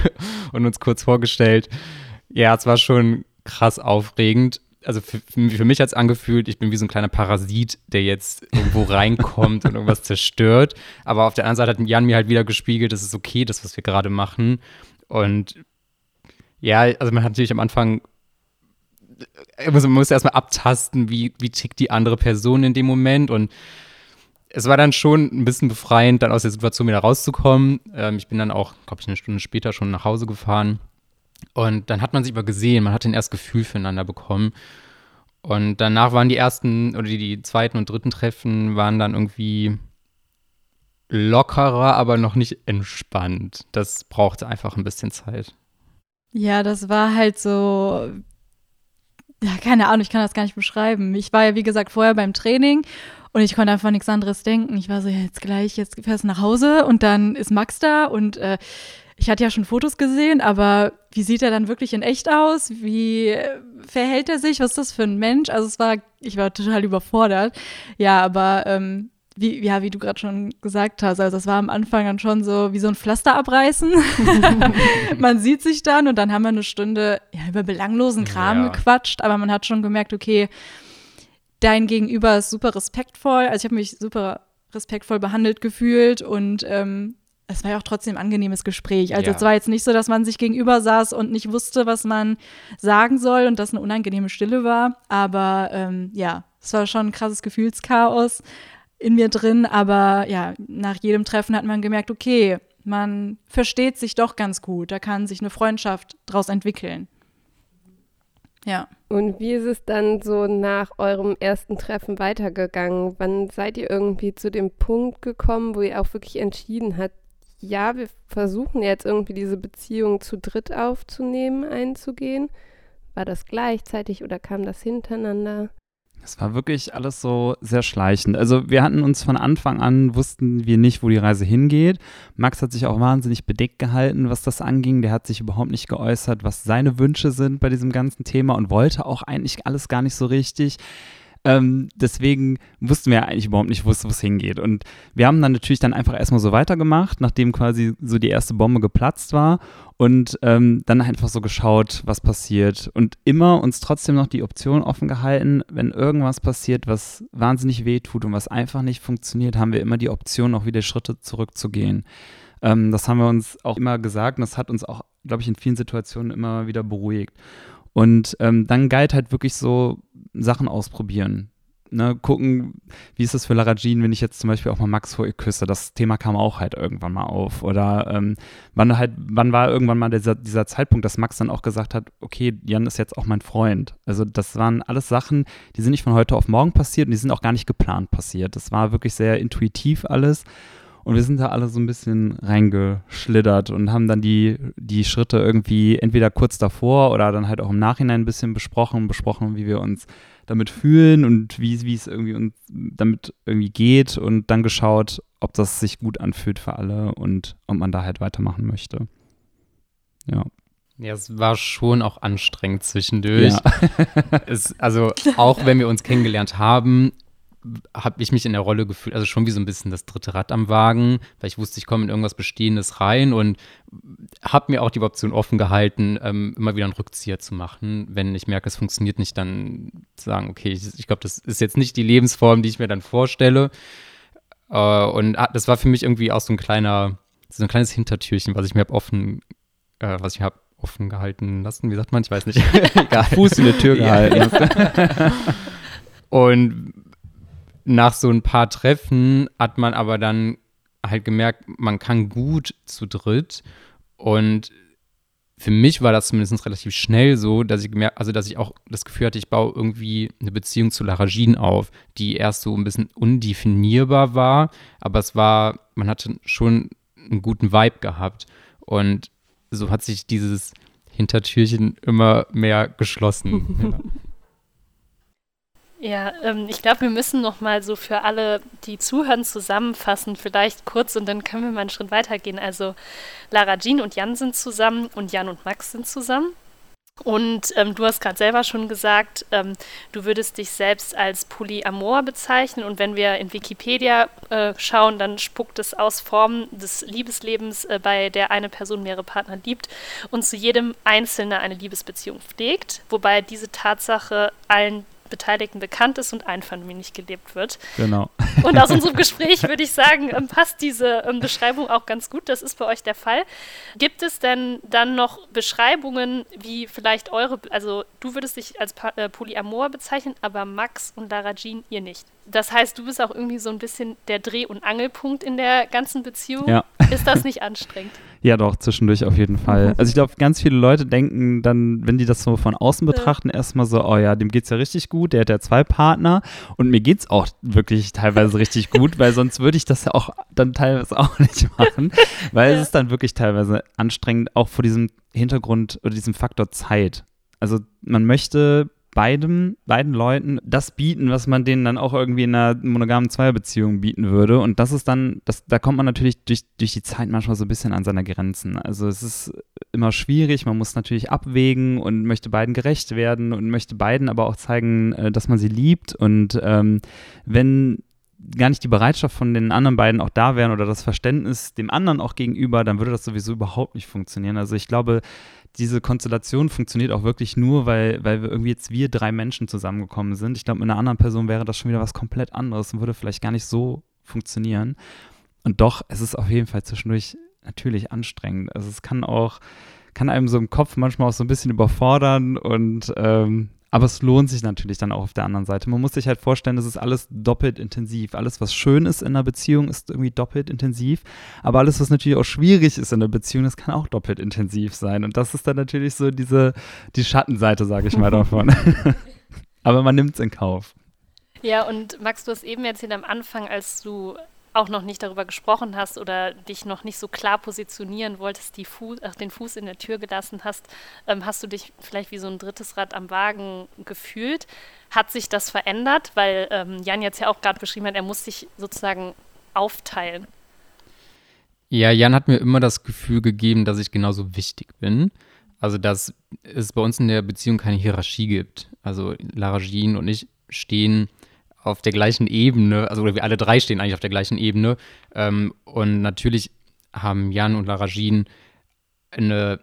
<laughs> und uns kurz vorgestellt. Ja, es war schon krass aufregend. Also für, für mich hat es angefühlt, ich bin wie so ein kleiner Parasit, der jetzt irgendwo <laughs> reinkommt und irgendwas zerstört. Aber auf der anderen Seite hat Jan mir halt wieder gespiegelt, das ist okay, das, was wir gerade machen. Und ja, also man hat natürlich am Anfang man muss erstmal abtasten, wie, wie tickt die andere Person in dem Moment und es war dann schon ein bisschen befreiend, dann aus der Situation wieder rauszukommen. Ähm, ich bin dann auch, glaube ich, eine Stunde später schon nach Hause gefahren. Und dann hat man sich aber gesehen, man hat ein erstes Gefühl füreinander bekommen. Und danach waren die ersten oder die, die zweiten und dritten Treffen waren dann irgendwie lockerer, aber noch nicht entspannt. Das brauchte einfach ein bisschen Zeit. Ja, das war halt so, ja, keine Ahnung, ich kann das gar nicht beschreiben. Ich war ja, wie gesagt, vorher beim Training und ich konnte einfach nichts anderes denken. Ich war so, ja, jetzt gleich, jetzt fährst du nach Hause und dann ist Max da und äh, ich hatte ja schon Fotos gesehen, aber wie sieht er dann wirklich in echt aus? Wie äh, verhält er sich? Was ist das für ein Mensch? Also es war, ich war total überfordert. Ja, aber ähm, wie, ja, wie du gerade schon gesagt hast, also das war am Anfang dann schon so wie so ein Pflaster abreißen. <laughs> man sieht sich dann und dann haben wir eine Stunde ja, über belanglosen Kram ja. gequatscht, aber man hat schon gemerkt, okay, dein Gegenüber ist super respektvoll. Also ich habe mich super respektvoll behandelt gefühlt und ähm, es war ja auch trotzdem ein angenehmes Gespräch. Also ja. es war jetzt nicht so, dass man sich gegenüber saß und nicht wusste, was man sagen soll und dass eine unangenehme Stille war. Aber ähm, ja, es war schon ein krasses Gefühlschaos in mir drin. Aber ja, nach jedem Treffen hat man gemerkt, okay, man versteht sich doch ganz gut. Da kann sich eine Freundschaft draus entwickeln. Ja. Und wie ist es dann so nach eurem ersten Treffen weitergegangen? Wann seid ihr irgendwie zu dem Punkt gekommen, wo ihr auch wirklich entschieden habt, ja, wir versuchen jetzt irgendwie diese Beziehung zu dritt aufzunehmen, einzugehen? War das gleichzeitig oder kam das hintereinander? Es war wirklich alles so sehr schleichend. Also wir hatten uns von Anfang an, wussten wir nicht, wo die Reise hingeht. Max hat sich auch wahnsinnig bedeckt gehalten, was das anging. Der hat sich überhaupt nicht geäußert, was seine Wünsche sind bei diesem ganzen Thema und wollte auch eigentlich alles gar nicht so richtig. Ähm, deswegen wussten wir eigentlich überhaupt nicht, wo es hingeht. Und wir haben dann natürlich dann einfach erstmal so weitergemacht, nachdem quasi so die erste Bombe geplatzt war und ähm, dann einfach so geschaut, was passiert und immer uns trotzdem noch die Option offen gehalten, wenn irgendwas passiert, was wahnsinnig weh tut und was einfach nicht funktioniert, haben wir immer die Option, auch wieder Schritte zurückzugehen. Ähm, das haben wir uns auch immer gesagt und das hat uns auch, glaube ich, in vielen Situationen immer wieder beruhigt. Und ähm, dann galt halt wirklich so Sachen ausprobieren. Ne, gucken, wie ist das für Lara Jean, wenn ich jetzt zum Beispiel auch mal Max vor ihr küsse. Das Thema kam auch halt irgendwann mal auf. Oder ähm, wann halt, wann war irgendwann mal dieser, dieser Zeitpunkt, dass Max dann auch gesagt hat, okay, Jan ist jetzt auch mein Freund. Also das waren alles Sachen, die sind nicht von heute auf morgen passiert und die sind auch gar nicht geplant passiert. Das war wirklich sehr intuitiv alles. Und wir sind da alle so ein bisschen reingeschlittert und haben dann die, die Schritte irgendwie entweder kurz davor oder dann halt auch im Nachhinein ein bisschen besprochen, besprochen, wie wir uns damit fühlen und wie, wie es irgendwie uns damit irgendwie geht und dann geschaut, ob das sich gut anfühlt für alle und ob man da halt weitermachen möchte. Ja. Ja, es war schon auch anstrengend zwischendurch. Ja. <laughs> es, also auch wenn wir uns kennengelernt haben, habe ich mich in der Rolle gefühlt, also schon wie so ein bisschen das dritte Rad am Wagen, weil ich wusste, ich komme in irgendwas Bestehendes rein und habe mir auch die Option offen gehalten, ähm, immer wieder einen Rückzieher zu machen. Wenn ich merke, es funktioniert nicht, dann sagen, okay, ich, ich glaube, das ist jetzt nicht die Lebensform, die ich mir dann vorstelle. Äh, und ah, das war für mich irgendwie auch so ein kleiner, so ein kleines Hintertürchen, was ich mir habe offen, äh, was ich habe offen gehalten lassen. Wie sagt man? Ich weiß nicht. <laughs> Egal. Fuß in der Tür gehalten. <laughs> und nach so ein paar Treffen hat man aber dann halt gemerkt, man kann gut zu dritt. Und für mich war das zumindest relativ schnell so, dass ich gemerkt, also dass ich auch das Gefühl hatte, ich baue irgendwie eine Beziehung zu Lara Jean auf, die erst so ein bisschen undefinierbar war, aber es war, man hatte schon einen guten Vibe gehabt. Und so hat sich dieses Hintertürchen immer mehr geschlossen. <laughs> ja. Ja, ähm, ich glaube, wir müssen noch mal so für alle, die zuhören, zusammenfassen, vielleicht kurz und dann können wir mal einen Schritt weitergehen. Also Lara Jean und Jan sind zusammen und Jan und Max sind zusammen. Und ähm, du hast gerade selber schon gesagt, ähm, du würdest dich selbst als Polyamor bezeichnen. Und wenn wir in Wikipedia äh, schauen, dann spuckt es aus Formen des Liebeslebens, äh, bei der eine Person mehrere Partner liebt und zu jedem Einzelnen eine Liebesbeziehung pflegt. Wobei diese Tatsache allen Beteiligten bekannt ist und einvernehmlich gelebt wird. Genau. <laughs> Und aus <laughs> unserem Gespräch würde ich sagen, ähm, passt diese ähm, Beschreibung auch ganz gut. Das ist bei euch der Fall. Gibt es denn dann noch Beschreibungen, wie vielleicht eure, also du würdest dich als äh, Polyamor bezeichnen, aber Max und Lara Jean ihr nicht? Das heißt, du bist auch irgendwie so ein bisschen der Dreh- und Angelpunkt in der ganzen Beziehung. Ja. Ist das nicht anstrengend? Ja, doch, zwischendurch auf jeden Fall. Also ich glaube, ganz viele Leute denken dann, wenn die das so von außen betrachten, ja. erstmal so, oh ja, dem geht's ja richtig gut, der hat ja zwei Partner und mir geht's auch wirklich teilweise richtig gut, weil sonst würde ich das ja auch dann teilweise auch <laughs> nicht machen, weil ja. es ist dann wirklich teilweise anstrengend, auch vor diesem Hintergrund oder diesem Faktor Zeit. Also man möchte beidem, beiden Leuten das bieten, was man denen dann auch irgendwie in einer monogamen Zweierbeziehung bieten würde. Und das ist dann, das, da kommt man natürlich durch, durch die Zeit manchmal so ein bisschen an seine Grenzen. Also es ist immer schwierig, man muss natürlich abwägen und möchte beiden gerecht werden und möchte beiden aber auch zeigen, äh, dass man sie liebt. Und ähm, wenn gar nicht die Bereitschaft von den anderen beiden auch da wären oder das Verständnis dem anderen auch gegenüber, dann würde das sowieso überhaupt nicht funktionieren. Also ich glaube, diese Konstellation funktioniert auch wirklich nur, weil, weil wir irgendwie jetzt wir drei Menschen zusammengekommen sind. Ich glaube, mit einer anderen Person wäre das schon wieder was komplett anderes und würde vielleicht gar nicht so funktionieren. Und doch, es ist auf jeden Fall zwischendurch natürlich anstrengend. Also es kann auch, kann einem so im Kopf manchmal auch so ein bisschen überfordern und ähm, Aber es lohnt sich natürlich dann auch auf der anderen Seite. Man muss sich halt vorstellen, das ist alles doppelt intensiv. Alles, was schön ist in einer Beziehung, ist irgendwie doppelt intensiv. Aber alles, was natürlich auch schwierig ist in einer Beziehung, das kann auch doppelt intensiv sein. Und das ist dann natürlich so diese, die Schattenseite, sage ich mal <laughs> davon. <laughs> Aber man nimmt es in Kauf. Ja, und Max, du hast eben erzählt am Anfang, als du auch noch nicht darüber gesprochen hast oder dich noch nicht so klar positionieren wolltest, die Fu ach, den Fuß in der Tür gelassen hast, ähm, hast du dich vielleicht wie so ein drittes Rad am Wagen gefühlt. Hat sich das verändert? Weil ähm, Jan jetzt ja auch gerade beschrieben hat, er muss sich sozusagen aufteilen. Ja, Jan hat mir immer das Gefühl gegeben, dass ich genauso wichtig bin. Also, dass es bei uns in der Beziehung keine Hierarchie gibt. Also, Lara Jean und ich stehen auf der gleichen Ebene, also wir alle drei stehen eigentlich auf der gleichen Ebene. Ähm, und natürlich haben Jan und Lara Jean eine,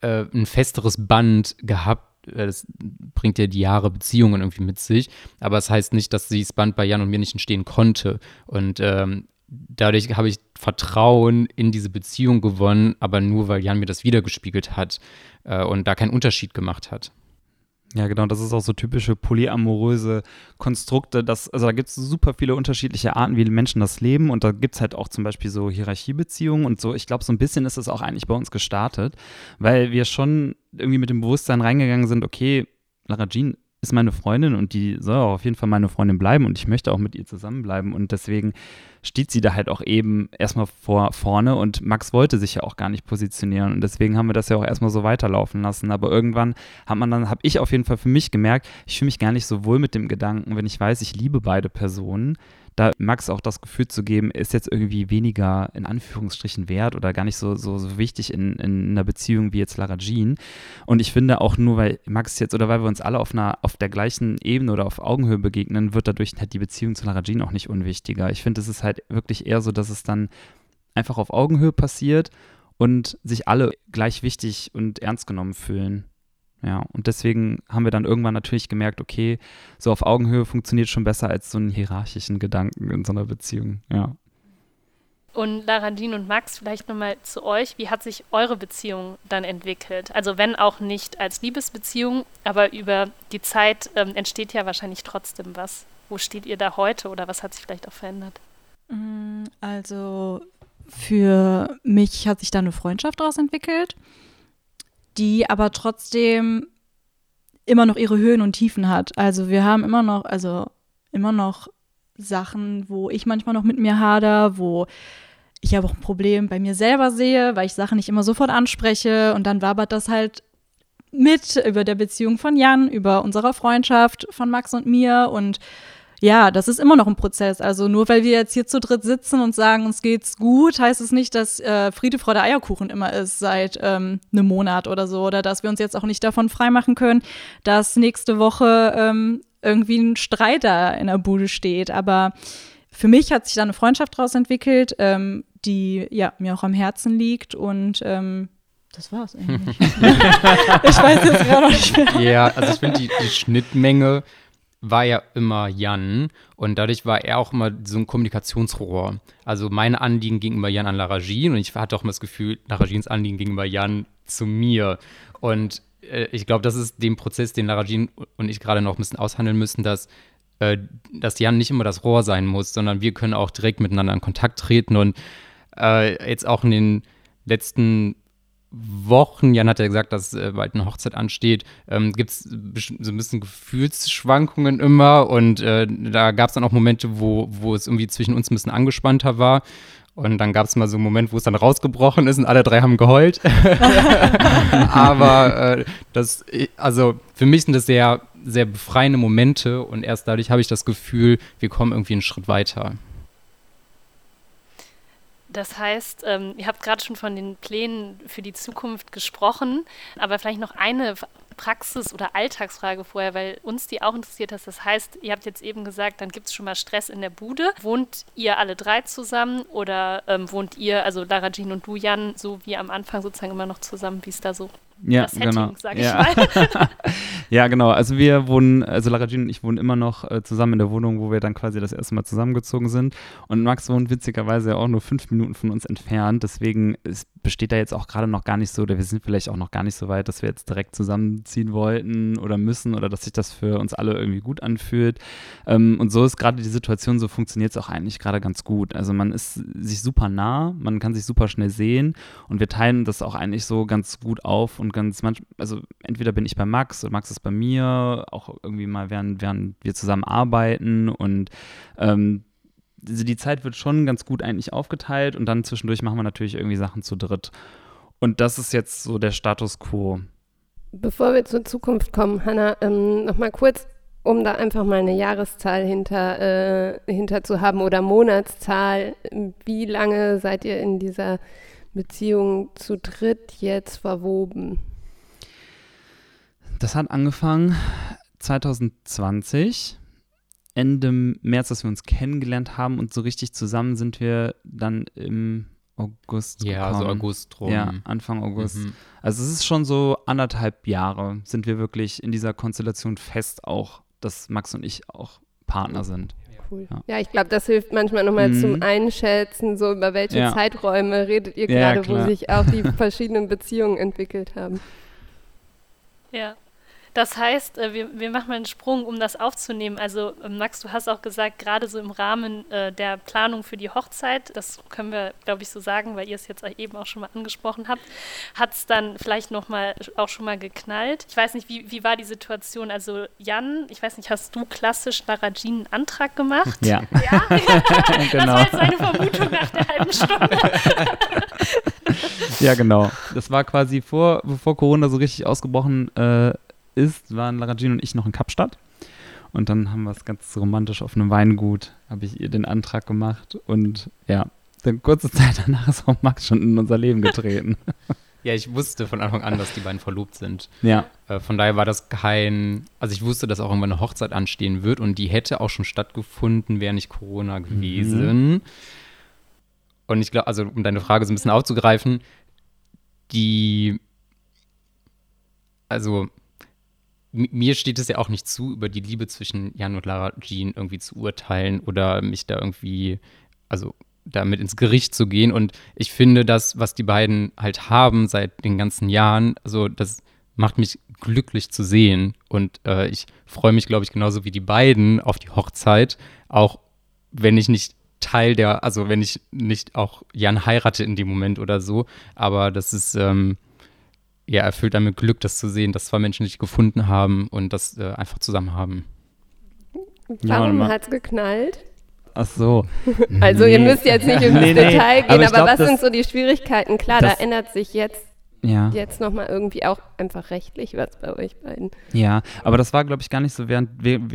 äh, ein festeres Band gehabt. Äh, das bringt ja die Jahre Beziehungen irgendwie mit sich. Aber es das heißt nicht, dass dieses Band bei Jan und mir nicht entstehen konnte. Und ähm, dadurch habe ich Vertrauen in diese Beziehung gewonnen, aber nur, weil Jan mir das wiedergespiegelt hat äh, und da keinen Unterschied gemacht hat. Ja, genau, das ist auch so typische polyamoröse Konstrukte. Das, also da gibt es super viele unterschiedliche Arten, wie Menschen das leben. Und da gibt es halt auch zum Beispiel so Hierarchiebeziehungen und so. Ich glaube, so ein bisschen ist es auch eigentlich bei uns gestartet, weil wir schon irgendwie mit dem Bewusstsein reingegangen sind, okay, Lara Jean ist meine Freundin und die soll auch auf jeden Fall meine Freundin bleiben und ich möchte auch mit ihr zusammenbleiben. Und deswegen steht sie da halt auch eben erstmal vor vorne und Max wollte sich ja auch gar nicht positionieren und deswegen haben wir das ja auch erstmal so weiterlaufen lassen. Aber irgendwann hat man dann, habe ich auf jeden Fall für mich gemerkt, ich fühle mich gar nicht so wohl mit dem Gedanken, wenn ich weiß, ich liebe beide Personen, da Max auch das Gefühl zu geben, ist jetzt irgendwie weniger in Anführungsstrichen wert oder gar nicht so, so, so wichtig in, in einer Beziehung wie jetzt Lara Jean. Und ich finde auch nur, weil Max jetzt oder weil wir uns alle auf einer auf der gleichen Ebene oder auf Augenhöhe begegnen, wird dadurch halt die Beziehung zu Lara Jean auch nicht unwichtiger. Ich finde, es ist halt wirklich eher so, dass es dann einfach auf Augenhöhe passiert und sich alle gleich wichtig und ernst genommen fühlen. Ja, und deswegen haben wir dann irgendwann natürlich gemerkt, okay, so auf Augenhöhe funktioniert schon besser als so einen hierarchischen Gedanken in so einer Beziehung, ja. Und Lara Jean und Max, vielleicht nochmal zu euch. Wie hat sich eure Beziehung dann entwickelt? Also wenn auch nicht als Liebesbeziehung, aber über die Zeit ähm, entsteht ja wahrscheinlich trotzdem was. Wo steht ihr da heute oder was hat sich vielleicht auch verändert? Mm, also für mich hat sich da eine Freundschaft daraus entwickelt die aber trotzdem immer noch ihre Höhen und Tiefen hat. Also wir haben immer noch, also immer noch Sachen, wo ich manchmal noch mit mir hader, wo ich aber auch ein Problem bei mir selber sehe, weil ich Sachen nicht immer sofort anspreche und dann wabert das halt mit über der Beziehung von Jan, über unsere Freundschaft von Max und mir und ja, das ist immer noch ein Prozess. Also nur weil wir jetzt hier zu dritt sitzen und sagen, uns geht's gut, heißt es nicht, dass äh, Friede, Freude, Eierkuchen immer ist seit ähm, einem Monat oder so. Oder dass wir uns jetzt auch nicht davon freimachen können, dass nächste Woche ähm, irgendwie ein Streit da in der Bude steht. Aber für mich hat sich da eine Freundschaft daraus entwickelt, ähm, die ja mir auch am Herzen liegt und ähm, das war's eigentlich. <laughs> <laughs> ich weiß jetzt gerade nicht mehr. Ja, also ich finde die, die Schnittmenge war ja immer Jan und dadurch war er auch immer so ein Kommunikationsrohr. Also meine Anliegen gegenüber Jan an Laragin und ich hatte auch immer das Gefühl, Laragins Anliegen gegenüber Jan zu mir. Und äh, ich glaube, das ist dem Prozess, den Laragin und ich gerade noch ein bisschen aushandeln müssen, dass, äh, dass Jan nicht immer das Rohr sein muss, sondern wir können auch direkt miteinander in Kontakt treten und äh, jetzt auch in den letzten Wochen, Jan hat ja gesagt, dass äh, bald eine Hochzeit ansteht, ähm, gibt es so ein bisschen Gefühlsschwankungen immer und äh, da gab es dann auch Momente, wo, wo es irgendwie zwischen uns ein bisschen angespannter war. Und dann gab es mal so einen Moment, wo es dann rausgebrochen ist und alle drei haben geheult. <laughs> Aber äh, das, also für mich sind das sehr, sehr befreiende Momente und erst dadurch habe ich das Gefühl, wir kommen irgendwie einen Schritt weiter. Das heißt, ähm, ihr habt gerade schon von den Plänen für die Zukunft gesprochen, aber vielleicht noch eine Praxis- oder Alltagsfrage vorher, weil uns die auch interessiert hat. Das heißt, ihr habt jetzt eben gesagt, dann gibt es schon mal Stress in der Bude. Wohnt ihr alle drei zusammen oder ähm, wohnt ihr, also Lara Jean und du, Jan, so wie am Anfang sozusagen immer noch zusammen? Wie ist da so ja, das Setting, genau. sag ich ja. mal. <laughs> ja, genau. Also wir wohnen, also Lara Jean und ich wohnen immer noch äh, zusammen in der Wohnung, wo wir dann quasi das erste Mal zusammengezogen sind. Und Max wohnt witzigerweise auch nur fünf Minuten von uns entfernt. Deswegen es besteht da jetzt auch gerade noch gar nicht so, oder wir sind vielleicht auch noch gar nicht so weit, dass wir jetzt direkt zusammenziehen wollten oder müssen oder dass sich das für uns alle irgendwie gut anfühlt. Ähm, und so ist gerade die Situation, so funktioniert es auch eigentlich gerade ganz gut. Also man ist sich super nah, man kann sich super schnell sehen und wir teilen das auch eigentlich so ganz gut auf und ganz manchmal, also entweder bin ich bei Max oder Max ist bei mir, auch irgendwie mal während, während wir zusammen arbeiten und ähm, also die Zeit wird schon ganz gut eigentlich aufgeteilt und dann zwischendurch machen wir natürlich irgendwie Sachen zu dritt. Und das ist jetzt so der Status quo. Bevor wir zur Zukunft kommen, Hanna, ähm, nochmal kurz, um da einfach mal eine Jahreszahl hinter, äh, hinter zu haben oder Monatszahl. Wie lange seid ihr in dieser Beziehung zu dritt jetzt verwoben? Das hat angefangen 2020, Ende März, dass wir uns kennengelernt haben und so richtig zusammen sind wir dann im August Ja, gekommen. so August rum. Ja, Anfang August. Mhm. Also es ist schon so anderthalb Jahre sind wir wirklich in dieser Konstellation fest auch, dass Max und ich auch Partner sind. Cool. Ja. Ja, ich glaube, das hilft manchmal nochmal Mhm. zum Einschätzen, so über welche Ja. Zeiträume redet ihr Ja, gerade, wo sich auch die verschiedenen Beziehungen entwickelt haben. Ja. Das heißt, äh, wir, wir machen mal einen Sprung, um das aufzunehmen. Also, äh, Max, du hast auch gesagt, gerade so im Rahmen äh, der Planung für die Hochzeit, das können wir, glaube ich, so sagen, weil ihr es jetzt eben auch schon mal angesprochen habt, hat es dann vielleicht nochmal auch schon mal geknallt. Ich weiß nicht, wie, wie war die Situation? Also, Jan, ich weiß nicht, hast du klassisch Lara Jean einen Antrag gemacht? Ja, Ja? <laughs> Das genau. war jetzt <laughs> eine Vermutung nach der halben Stunde. Ja, genau. Das war quasi vor, bevor Corona so richtig ausgebrochen äh, ist, waren Lara Jean und ich noch in Kapstadt. Und dann haben wir es ganz romantisch auf einem Weingut, habe ich ihr den Antrag gemacht. Und ja, dann kurze Zeit danach ist auch Max schon in unser Leben getreten. <laughs> Ja, ich wusste von Anfang an, dass die beiden verlobt sind. ja, Äh, von daher war das kein, also ich wusste, dass auch irgendwann eine Hochzeit anstehen wird und die hätte auch schon stattgefunden, wäre nicht Corona gewesen. Und ich glaube, also um deine Frage so ein bisschen aufzugreifen, die, also mir steht es ja auch nicht zu, über die Liebe zwischen Jan und Lara Jean irgendwie zu urteilen oder mich da irgendwie, also damit ins Gericht zu gehen. Und ich finde, das, was die beiden halt haben seit den ganzen Jahren, also das macht mich glücklich zu sehen. Und äh, ich freue mich, glaube ich, genauso wie die beiden auf die Hochzeit, auch wenn ich nicht Teil der, also wenn ich nicht auch Jan heirate in dem Moment oder so, aber das ist, ähm, ja, erfüllt damit Glück, das zu sehen, dass zwei Menschen sich gefunden haben und das äh, einfach zusammen haben. Warum hat es geknallt? ach so. <laughs> Also ihr müsst jetzt nicht <laughs> ins Nee, nee, Detail gehen, aber aber, glaub, was das- sind so die Schwierigkeiten? Klar, das- da ändert sich jetzt, Ja. jetzt nochmal irgendwie auch einfach rechtlich was bei euch beiden. Ja, aber das war, glaube ich, gar nicht so während,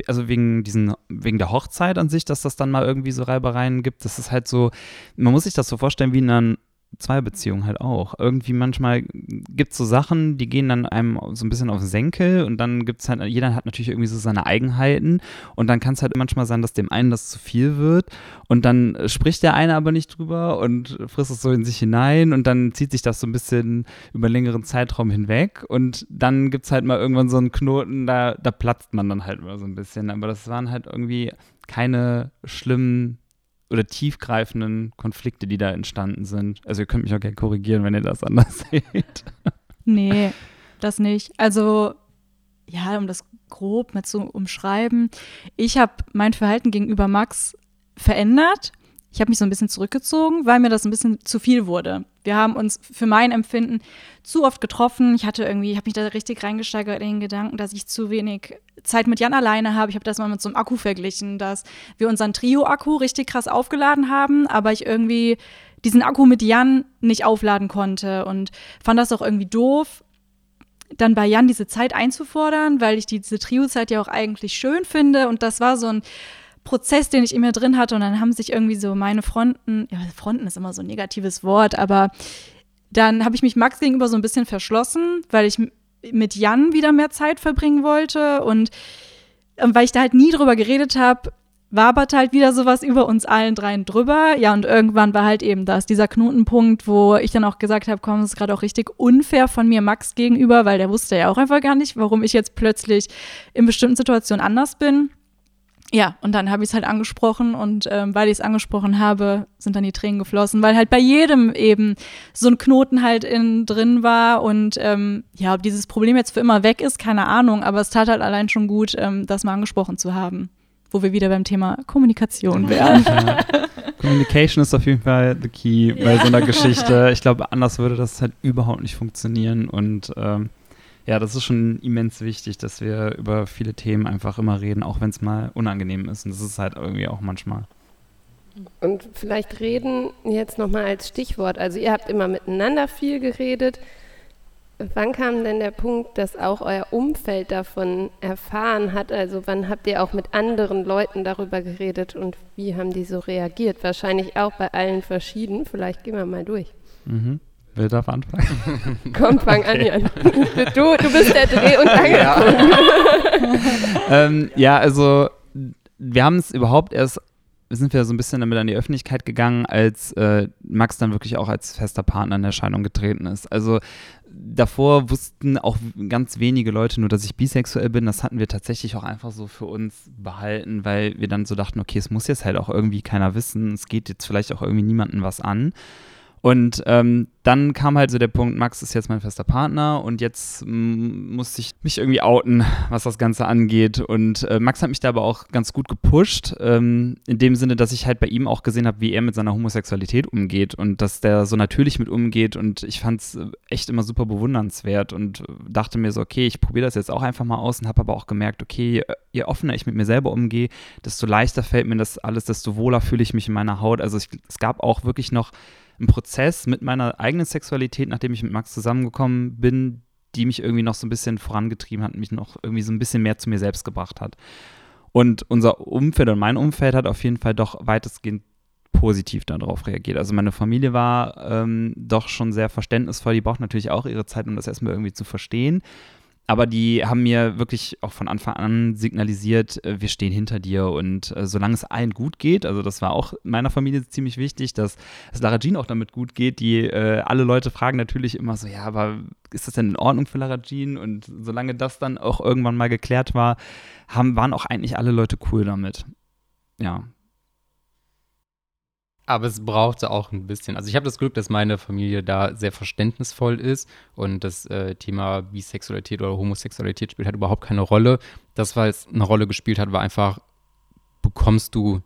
also wegen diesen, wegen der Hochzeit an sich, dass das dann mal irgendwie so Reibereien gibt. Das ist halt so, man muss sich das so vorstellen wie in einer Zweierbeziehung halt auch. Irgendwie manchmal gibt es so Sachen, die gehen dann einem so ein bisschen auf Senkel und dann gibt es halt, jeder hat natürlich irgendwie so seine Eigenheiten und dann kann es halt manchmal sein, dass dem einen das zu viel wird und dann spricht der eine aber nicht drüber und frisst es so in sich hinein und dann zieht sich das so ein bisschen über längeren Zeitraum hinweg und dann gibt es halt mal irgendwann so einen Knoten, da, da platzt man dann halt mal so ein bisschen. Aber das waren halt irgendwie keine schlimmen oder tiefgreifenden Konflikte, die da entstanden sind. Also ihr könnt mich auch gerne korrigieren, wenn ihr das anders <laughs> seht. Nee, das nicht. Also, ja, um das grob mit zu umschreiben. Ich habe mein Verhalten gegenüber Max verändert. Ich habe mich so ein bisschen zurückgezogen, weil mir das ein bisschen zu viel wurde. Wir haben uns für mein Empfinden zu oft getroffen. Ich hatte irgendwie, ich habe mich da richtig reingesteigert in den Gedanken, dass ich zu wenig Zeit mit Jan alleine habe. Ich habe das mal mit so einem Akku verglichen, dass wir unseren Trio-Akku richtig krass aufgeladen haben, aber ich irgendwie diesen Akku mit Jan nicht aufladen konnte und fand das auch irgendwie doof, dann bei Jan diese Zeit einzufordern, weil ich diese Trio-Zeit ja auch eigentlich schön finde. Und das war so ein Prozess, den ich in mir drin hatte. Und dann haben sich irgendwie so meine Fronten, ja, Fronten ist immer so ein negatives Wort, aber dann habe ich mich Max gegenüber so ein bisschen verschlossen, weil ich mit Jan wieder mehr Zeit verbringen wollte und ähm, weil ich da halt nie drüber geredet habe, wabert halt wieder sowas über uns allen dreien drüber. Ja, und irgendwann war halt eben das, dieser Knotenpunkt, wo ich dann auch gesagt habe, komm, das ist gerade auch richtig unfair von mir Max gegenüber, weil der wusste ja auch einfach gar nicht, warum ich jetzt plötzlich in bestimmten Situationen anders bin. Ja, und dann habe ich es halt angesprochen und ähm, weil ich es angesprochen habe, sind dann die Tränen geflossen, weil halt bei jedem eben so ein Knoten halt innen drin war und ähm, ja, ob dieses Problem jetzt für immer weg ist, keine Ahnung, aber es tat halt allein schon gut, ähm, das mal angesprochen zu haben, wo wir wieder beim Thema Kommunikation wären. Ja. Communication ist auf jeden Fall the key bei so einer Geschichte. Ich glaube, anders würde das halt überhaupt nicht funktionieren und ähm, ja, das ist schon immens wichtig, dass wir über viele Themen einfach immer reden, auch wenn es mal unangenehm ist. Und das ist halt irgendwie auch manchmal. Und vielleicht reden jetzt nochmal als Stichwort. Also ihr habt immer miteinander viel geredet. Wann kam denn der Punkt, dass auch euer Umfeld davon erfahren hat? Also wann habt ihr auch mit anderen Leuten darüber geredet und wie haben die so reagiert? Wahrscheinlich auch bei allen verschieden. Vielleicht gehen wir mal durch. Mhm. Wer darf anfangen? <laughs> Komm, fang okay. an, Jan. Du, du bist der Dreh- und Angelpunkt. Ja. <laughs> ähm, ja, also wir haben es überhaupt erst, wir sind ja so ein bisschen damit an die Öffentlichkeit gegangen, als äh, Max dann wirklich auch als fester Partner in Erscheinung getreten ist. Also davor wussten auch ganz wenige Leute nur, dass ich bisexuell bin. Das hatten wir tatsächlich auch einfach so für uns behalten, weil wir dann so dachten, okay, es muss jetzt halt auch irgendwie keiner wissen. Es geht jetzt vielleicht auch irgendwie niemandem was an. Und ähm, dann kam halt so der Punkt, Max ist jetzt mein fester Partner und jetzt musste ich mich irgendwie outen, <laughs> was das Ganze angeht. Und äh, Max hat mich da aber auch ganz gut gepusht, ähm, in dem Sinne, dass ich halt bei ihm auch gesehen habe, wie er mit seiner Homosexualität umgeht und dass der so natürlich mit umgeht. Und ich fand es echt immer super bewundernswert und dachte mir so, okay, ich probiere das jetzt auch einfach mal aus und habe aber auch gemerkt, okay, je offener ich mit mir selber umgehe, desto leichter fällt mir das alles, desto wohler fühle ich mich in meiner Haut. Also ich, es gab auch wirklich noch ein Prozess mit meiner eigenen Sexualität, nachdem ich mit Max zusammengekommen bin, die mich irgendwie noch so ein bisschen vorangetrieben hat, mich noch irgendwie so ein bisschen mehr zu mir selbst gebracht hat. Und unser Umfeld und mein Umfeld hat auf jeden Fall doch weitestgehend positiv darauf reagiert. Also meine Familie war ähm, doch schon sehr verständnisvoll. Die braucht natürlich auch ihre Zeit, um das erstmal irgendwie zu verstehen aber die haben mir wirklich auch von Anfang an signalisiert, äh, wir stehen hinter dir und äh, solange es allen gut geht, also das war auch meiner Familie ziemlich wichtig, dass es Lara Jean auch damit gut geht. Die äh, alle Leute fragen natürlich immer so, ja, aber ist das denn in Ordnung für Lara Jean? Und solange das dann auch irgendwann mal geklärt war, haben, waren auch eigentlich alle Leute cool damit. Ja, aber es brauchte auch ein bisschen. Also ich habe das Glück, dass meine Familie da sehr verständnisvoll ist und das äh, Thema Bisexualität oder Homosexualität spielt halt überhaupt keine Rolle. Das, was eine Rolle gespielt hat, war einfach, bekommst du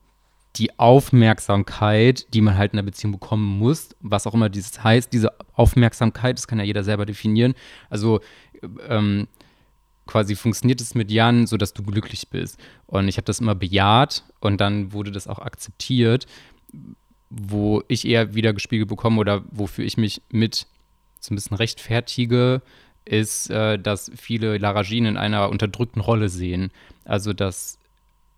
die Aufmerksamkeit, die man halt in einer Beziehung bekommen muss, was auch immer dieses heißt, diese Aufmerksamkeit, das kann ja jeder selber definieren. Also ähm, quasi funktioniert es mit Jan, sodass du glücklich bist. Und ich habe das immer bejaht und dann wurde das auch akzeptiert wo ich eher wieder gespiegelt bekomme oder wofür ich mich mit so ein bisschen rechtfertige, ist, äh, dass viele Laragin in einer unterdrückten Rolle sehen. Also, dass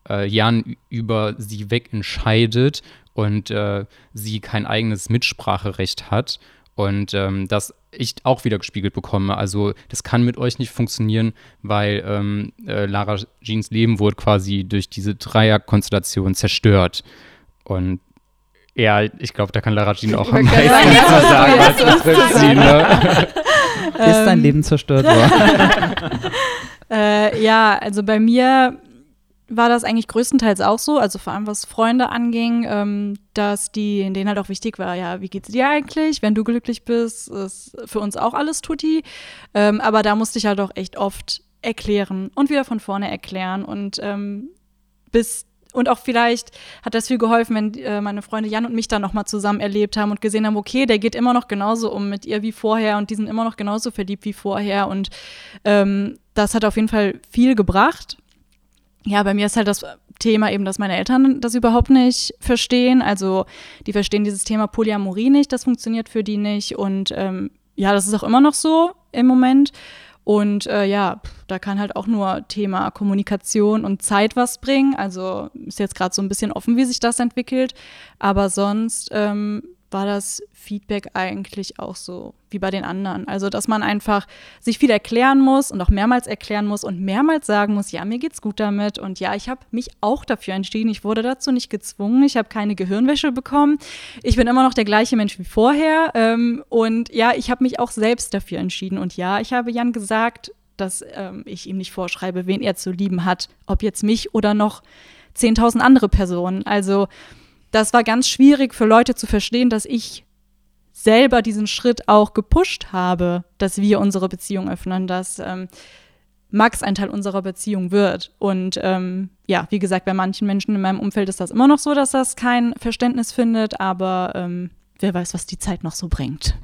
äh, Jan über sie wegentscheidet und äh, sie kein eigenes Mitspracherecht hat. Und ähm, dass ich auch wieder gespiegelt bekomme. Also, das kann mit euch nicht funktionieren, weil ähm, äh, Lara Jeans Leben wurde quasi durch diese Dreierkonstellation zerstört. Und ja, ich glaube, da kann Lara Jean auch <laughs> am meisten zu sagen als unsere ne? <laughs> Ist dein Leben zerstört worden? <laughs> äh, ja, also bei mir war das eigentlich größtenteils auch so, also vor allem was Freunde anging, ähm, dass die, in denen halt auch wichtig war, ja, wie geht's dir eigentlich? Wenn du glücklich bist, ist für uns auch alles tutti. Ähm, aber da musste ich halt auch echt oft erklären und wieder von vorne erklären und ähm, bis und auch vielleicht hat das viel geholfen, wenn äh, meine Freunde Jan und mich dann nochmal zusammen erlebt haben und gesehen haben, okay, der geht immer noch genauso um mit ihr wie vorher und die sind immer noch genauso verliebt wie vorher. Und ähm, das hat auf jeden Fall viel gebracht. Ja, bei mir ist halt das Thema eben, dass meine Eltern das überhaupt nicht verstehen. Also die verstehen dieses Thema Polyamorie nicht, das funktioniert für die nicht. Und ähm, ja, das ist auch immer noch so im Moment. Und äh, ja, da kann halt auch nur Thema Kommunikation und Zeit was bringen. Also ist jetzt gerade so ein bisschen offen, wie sich das entwickelt. Aber sonst, ähm, war das Feedback eigentlich auch so wie bei den anderen. Also, dass man einfach sich viel erklären muss und auch mehrmals erklären muss und mehrmals sagen muss, ja, mir geht's gut damit und ja, ich habe mich auch dafür entschieden. Ich wurde dazu nicht gezwungen. Ich habe keine Gehirnwäsche bekommen. Ich bin immer noch der gleiche Mensch wie vorher. Ähm, und ja, ich habe mich auch selbst dafür entschieden. Und ja, ich habe Jan gesagt, dass ähm, ich ihm nicht vorschreibe, wen er zu lieben hat, ob jetzt mich oder noch 10.000 andere Personen. Also das war ganz schwierig für Leute zu verstehen, dass ich selber diesen Schritt auch gepusht habe, dass wir unsere Beziehung öffnen, dass ähm, Max ein Teil unserer Beziehung wird. Und ähm, ja, wie gesagt, bei manchen Menschen in meinem Umfeld ist das immer noch so, dass das kein Verständnis findet, aber ähm, wer weiß, was die Zeit noch so bringt.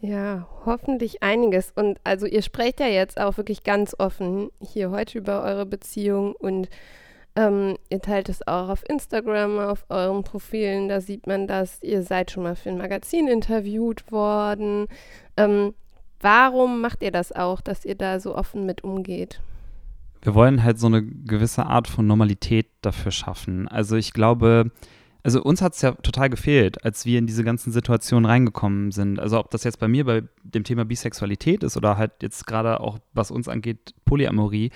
Ja, hoffentlich einiges. Und also ihr sprecht ja jetzt auch wirklich ganz offen hier heute über eure Beziehung und ähm, ihr teilt es auch auf Instagram, auf euren Profilen. Da sieht man das. Ihr seid schon mal für ein Magazin interviewt worden. Ähm, warum macht ihr das auch, dass ihr da so offen mit umgeht? Wir wollen halt so eine gewisse Art von Normalität dafür schaffen. Also ich glaube, also uns hat es ja total gefehlt, als wir in diese ganzen Situationen reingekommen sind. Also ob das jetzt bei mir bei dem Thema Bisexualität ist oder halt jetzt gerade auch, was uns angeht, Polyamorie,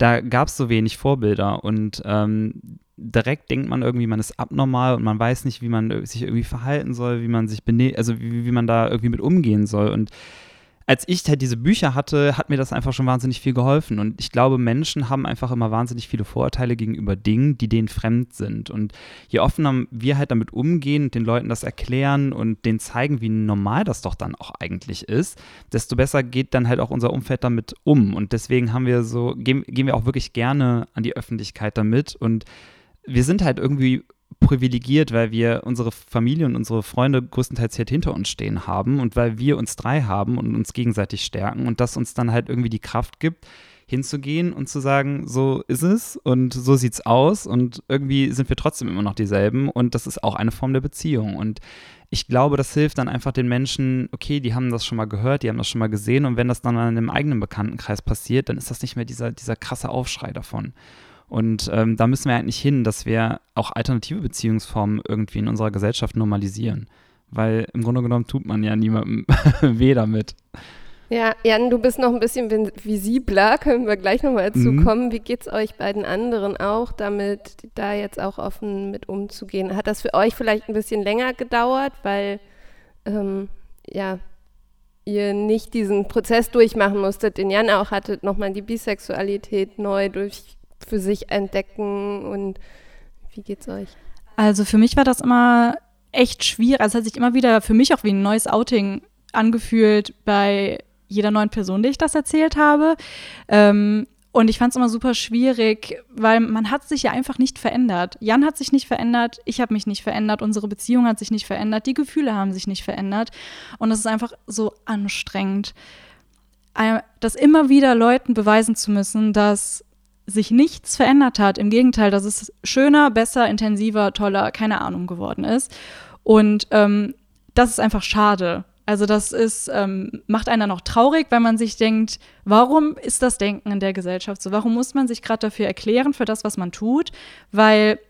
da gab es so wenig Vorbilder und ähm, direkt denkt man irgendwie, man ist abnormal und man weiß nicht, wie man sich irgendwie verhalten soll, wie man sich bene also wie, wie man da irgendwie mit umgehen soll. Und als ich halt diese Bücher hatte, hat mir das einfach schon wahnsinnig viel geholfen. Und ich glaube, Menschen haben einfach immer wahnsinnig viele Vorurteile gegenüber Dingen, die denen fremd sind. Und je offener wir halt damit umgehen und den Leuten das erklären und denen zeigen, wie normal das doch dann auch eigentlich ist, desto besser geht dann halt auch unser Umfeld damit um. Und deswegen haben wir so, gehen, gehen wir auch wirklich gerne an die Öffentlichkeit damit. Und wir sind halt irgendwie privilegiert, weil wir unsere Familie und unsere Freunde größtenteils hier hinter uns stehen haben und weil wir uns drei haben und uns gegenseitig stärken und das uns dann halt irgendwie die Kraft gibt, hinzugehen und zu sagen, so ist es und so sieht's aus und irgendwie sind wir trotzdem immer noch dieselben und das ist auch eine Form der Beziehung und ich glaube, das hilft dann einfach den Menschen, okay, die haben das schon mal gehört, die haben das schon mal gesehen und wenn das dann in einem eigenen Bekanntenkreis passiert, dann ist das nicht mehr dieser, dieser krasse Aufschrei davon. Und ähm, da müssen wir eigentlich hin, dass wir auch alternative Beziehungsformen irgendwie in unserer Gesellschaft normalisieren. Weil im Grunde genommen tut man ja niemandem <laughs> weh damit. Ja, Jan, du bist noch ein bisschen visibler, können wir gleich nochmal dazu mhm. kommen. Wie geht es euch beiden anderen auch damit, da jetzt auch offen mit umzugehen? Hat das für euch vielleicht ein bisschen länger gedauert, weil ähm, ja, ihr nicht diesen Prozess durchmachen musstet, den Jan auch hattet, nochmal die Bisexualität neu durch für sich entdecken und wie geht's euch? Also für mich war das immer echt schwierig. Also es hat sich immer wieder für mich auch wie ein neues Outing angefühlt bei jeder neuen Person, die ich das erzählt habe. Ähm, und ich fand es immer super schwierig, weil man hat sich ja einfach nicht verändert. Jan hat sich nicht verändert, ich habe mich nicht verändert, unsere Beziehung hat sich nicht verändert, die Gefühle haben sich nicht verändert. Und es ist einfach so anstrengend, das immer wieder Leuten beweisen zu müssen, dass sich nichts verändert hat. Im Gegenteil, dass es schöner, besser, intensiver, toller, keine Ahnung geworden ist. Und ähm, das ist einfach schade. Also das ist, ähm, macht einen dann auch traurig, weil man sich denkt, warum ist das Denken in der Gesellschaft so? Warum muss man sich gerade dafür erklären, für das, was man tut? Weil,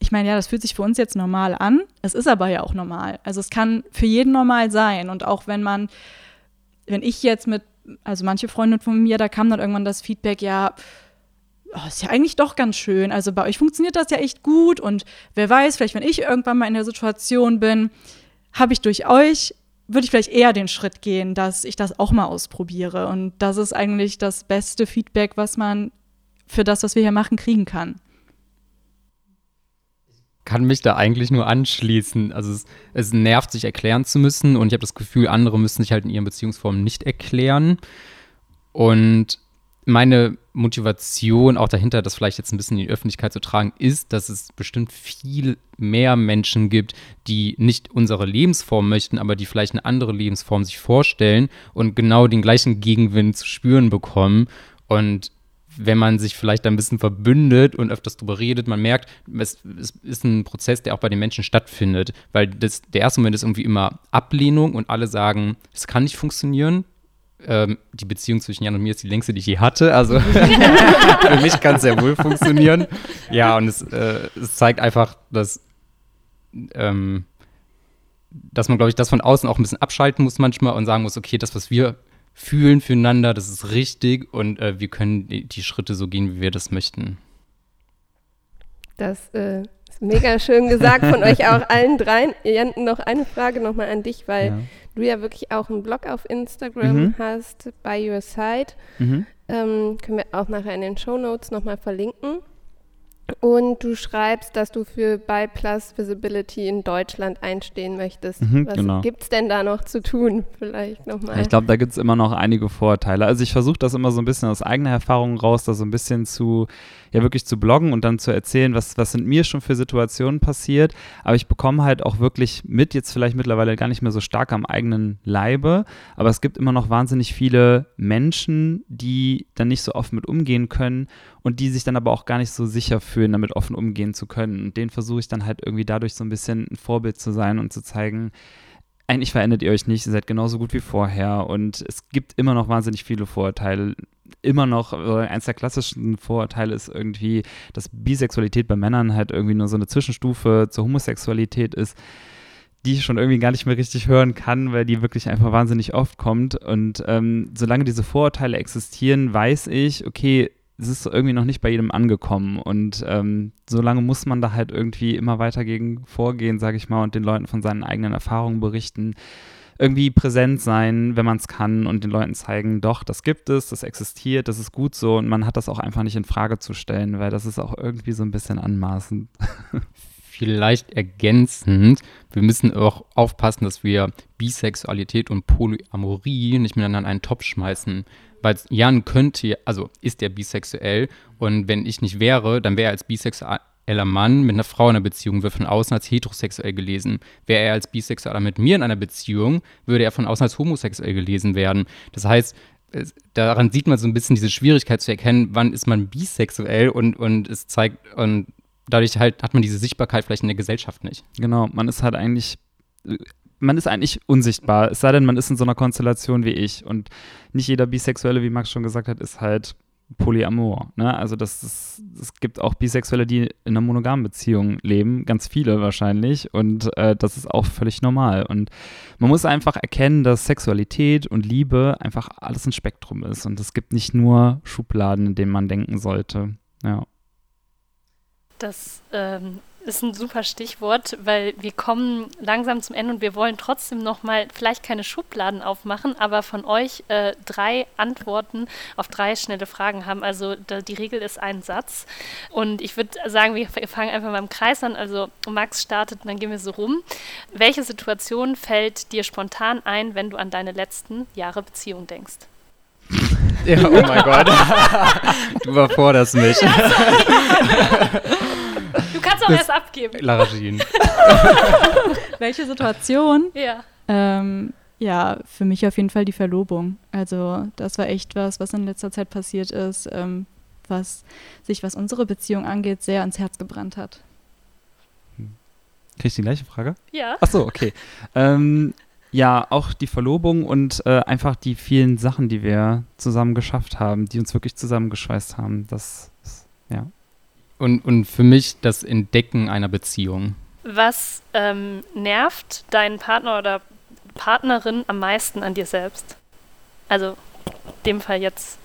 ich meine, ja, das fühlt sich für uns jetzt normal an. Es ist aber ja auch normal. Also es kann für jeden normal sein. Und auch wenn man, wenn ich jetzt mit, also manche Freunde von mir, da kam dann irgendwann das Feedback, ja, oh, ist ja eigentlich doch ganz schön. Also bei euch funktioniert das ja echt gut und wer weiß, vielleicht wenn ich irgendwann mal in der Situation bin, habe ich durch euch, würde ich vielleicht eher den Schritt gehen, dass ich das auch mal ausprobiere. Und das ist eigentlich das beste Feedback, was man für das, was wir hier machen, kriegen kann. kann mich da eigentlich nur anschließen. Also es, es nervt, sich erklären zu müssen und ich habe das Gefühl, andere müssen sich halt in ihren Beziehungsformen nicht erklären. Und meine Motivation auch dahinter, das vielleicht jetzt ein bisschen in die Öffentlichkeit zu tragen, ist, dass es bestimmt viel mehr Menschen gibt, die nicht unsere Lebensform möchten, aber die vielleicht eine andere Lebensform sich vorstellen und genau den gleichen Gegenwind zu spüren bekommen. Und wenn man sich vielleicht ein bisschen verbündet und öfters darüber redet, man merkt, es, es, ist ein Prozess, der auch bei den Menschen stattfindet. Weil das, der erste Moment ist irgendwie immer Ablehnung und alle sagen, es kann nicht funktionieren. Ähm, die Beziehung zwischen Jan und mir ist die längste, die ich je hatte. Also <laughs> für mich kann es sehr wohl funktionieren. Ja, und es, äh, es zeigt einfach, dass ähm, dass man, glaube ich, das von außen auch ein bisschen abschalten muss manchmal und sagen muss, okay, das, was wir fühlen füreinander, das ist richtig und äh, wir können die, die, Schritte so gehen, wie wir das möchten. Das äh, mega schön gesagt von euch auch <laughs> allen dreien. Jan, noch eine Frage nochmal an dich, weil ja. du ja wirklich auch einen Blog auf Instagram mhm. hast, By Your Side. Mhm. Ähm, können wir auch nachher in den Show Notes nochmal verlinken. Und du schreibst, dass du für Byplus Visibility in Deutschland einstehen möchtest. Mhm, Was genau. gibt es denn da noch zu tun? Vielleicht nochmal. Ich glaube, da gibt es immer noch einige Vorteile. Also ich versuche das immer so ein bisschen aus eigener Erfahrung raus, da so ein bisschen zu, ja wirklich zu bloggen und dann zu erzählen, was, was sind mir schon für Situationen passiert. Aber ich bekomme halt auch wirklich mit, jetzt vielleicht mittlerweile gar nicht mehr so stark am eigenen Leibe, aber es gibt immer noch wahnsinnig viele Menschen, die dann nicht so oft mit umgehen können und die sich dann aber auch gar nicht so sicher fühlen, damit offen umgehen zu können. Und denen versuche ich dann halt irgendwie dadurch so ein bisschen ein Vorbild zu sein und zu zeigen, eigentlich verändert ihr euch nicht, ihr seid genauso gut wie vorher und es gibt immer noch wahnsinnig viele Vorurteile. Immer noch, eins der klassischen Vorurteile ist irgendwie, dass Bisexualität bei Männern halt irgendwie nur so eine Zwischenstufe zur Homosexualität ist die ich schon irgendwie gar nicht mehr richtig hören kann, weil die wirklich einfach wahnsinnig oft kommt. Und ähm, solange diese Vorurteile existieren, weiß ich, okay, es ist irgendwie noch nicht bei jedem angekommen. Und ähm, solange muss man da halt irgendwie immer weiter gegen vorgehen, sage ich mal, und den Leuten von seinen eigenen Erfahrungen berichten. Irgendwie präsent sein, wenn man es kann und den Leuten zeigen, doch, das gibt es, das existiert, das ist gut so. Und man hat das auch einfach nicht in Frage zu stellen, weil das ist auch irgendwie so ein bisschen anmaßend. <laughs> Vielleicht ergänzend, wir müssen auch aufpassen, dass wir Bisexualität und Polyamorie nicht miteinander in einen Topf schmeißen. Weil Jan könnte, also ist er bisexuell. Und wenn ich nicht wäre, dann wäre er als bisexueller Mann mit einer Frau in einer Beziehung, wird von außen als heterosexuell gelesen. Wäre er als bisexueller mit mir in einer Beziehung, würde er von außen als homosexuell gelesen werden. Das heißt, daran sieht man so ein bisschen diese Schwierigkeit zu erkennen, wann ist man bisexuell und, und es zeigt, und dadurch halt hat man diese Sichtbarkeit vielleicht in der Gesellschaft nicht. Genau, man ist halt eigentlich man ist eigentlich unsichtbar, es sei denn, man ist in so einer Konstellation wie ich. Und nicht jeder Bisexuelle, wie Max schon gesagt hat, ist halt Polyamor. Ne? Also das ist, es gibt auch Bisexuelle, die in einer monogamen Beziehung leben, ganz viele wahrscheinlich. Und äh, das ist auch völlig normal. Und man muss einfach erkennen, dass Sexualität und Liebe einfach alles ein Spektrum ist. Und es gibt nicht nur Schubladen, in denen man denken sollte. Ja. Das ähm, ist ein super Stichwort, weil wir kommen langsam zum Ende und wir wollen trotzdem noch mal vielleicht keine Schubladen aufmachen, aber von euch äh, drei Antworten auf drei schnelle Fragen haben. Also da, die Regel ist ein Satz und ich würde sagen, wir fangen einfach mal im Kreis an. Also Max startet und dann gehen wir so rum. Welche Situation fällt dir spontan ein, wenn du an deine letzten Jahre Beziehung denkst? Ja, oh mein Gott. <laughs> du überforderst mich. Auch erst abgeben. Lara Jean. <laughs> Welche Situation? Ja. Ähm, ja, für mich auf jeden Fall die Verlobung. Also das war echt was, was in letzter Zeit passiert ist, ähm, was sich, was unsere Beziehung angeht, sehr ans Herz gebrannt hat. Krieg ich die gleiche Frage? Ja. Ach so, okay. ähm, ja, auch die Verlobung und äh, einfach die vielen Sachen, die wir zusammen geschafft haben, die uns wirklich zusammengeschweißt haben. Das, ja. Und, und für mich das Entdecken einer Beziehung. Was ähm, nervt deinen Partner oder Partnerin am meisten an dir selbst? Also, in dem Fall jetzt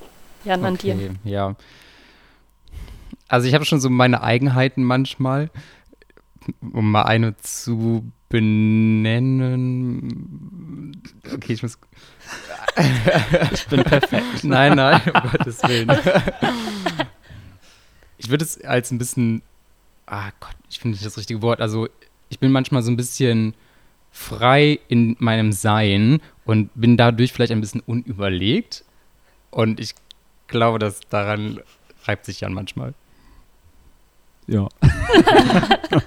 Jan okay, an dir. Ja. Also, ich habe schon so meine Eigenheiten manchmal, um mal eine zu benennen. Okay, ich muss. ich bin perfekt. <laughs> Nein, nein, um Gottes Willen. <laughs> ich würde es als ein bisschen, ah Gott, ich finde nicht das richtige Wort. Also ich bin manchmal so ein bisschen frei in meinem Sein und bin dadurch vielleicht ein bisschen unüberlegt. Und ich glaube, dass daran reibt sich Jan manchmal. Ja. <laughs>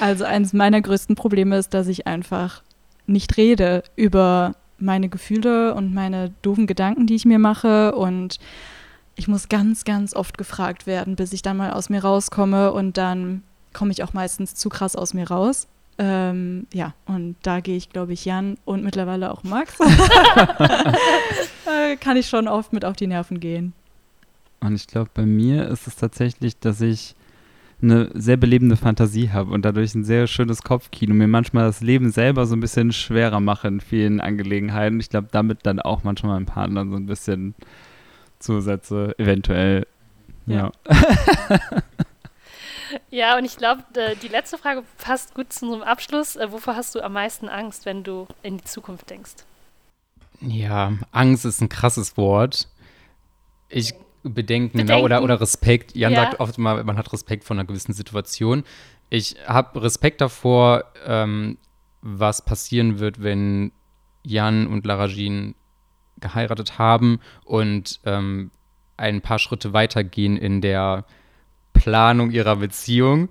also eines meiner größten Probleme ist, dass ich einfach nicht rede über meine Gefühle und meine doofen Gedanken, die ich mir mache und ich muss ganz, ganz oft gefragt werden, bis ich dann mal aus mir rauskomme und dann komme ich auch meistens zu krass aus mir raus. Ähm, ja, und da gehe ich, glaube ich, Jan und mittlerweile auch Max. <laughs> äh, kann ich schon oft mit auf die Nerven gehen. Und ich glaube, bei mir ist es tatsächlich, dass ich eine sehr belebende Fantasie habe und dadurch ein sehr schönes Kopfkino mir manchmal das Leben selber so ein bisschen schwerer mache in vielen Angelegenheiten. Ich glaube, damit dann auch manchmal meinem Partner so ein bisschen zusetze, eventuell. Ja. Ja, <laughs> ja und ich glaube, die letzte Frage passt gut zu unserem Abschluss. Äh, wovor hast du am meisten Angst, wenn du in die Zukunft denkst? Ja, Angst ist ein krasses Wort. Ich Bedenken, Bedenken. Genau, oder, oder Respekt. Jan ja. sagt oft mal, man hat Respekt vor einer gewissen Situation. Ich habe Respekt davor, ähm, was passieren wird, wenn Jan und Laragin geheiratet haben und ähm, ein paar Schritte weitergehen in der Planung ihrer Beziehung.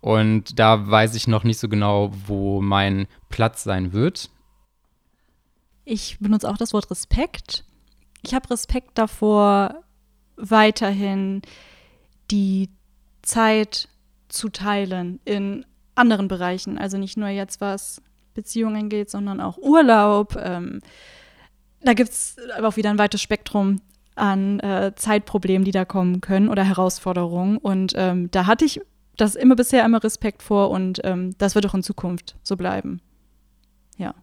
Und da weiß ich noch nicht so genau, wo mein Platz sein wird. Ich benutze auch das Wort Respekt. Ich habe Respekt davor, weiterhin die Zeit zu teilen in anderen Bereichen. Also nicht nur jetzt, was Beziehungen geht, sondern auch Urlaub. Ähm, da gibt es aber auch wieder ein weites Spektrum an äh, Zeitproblemen, die da kommen können oder Herausforderungen. Und ähm, da hatte ich das immer bisher immer Respekt vor und ähm, das wird auch in Zukunft so bleiben. Ja.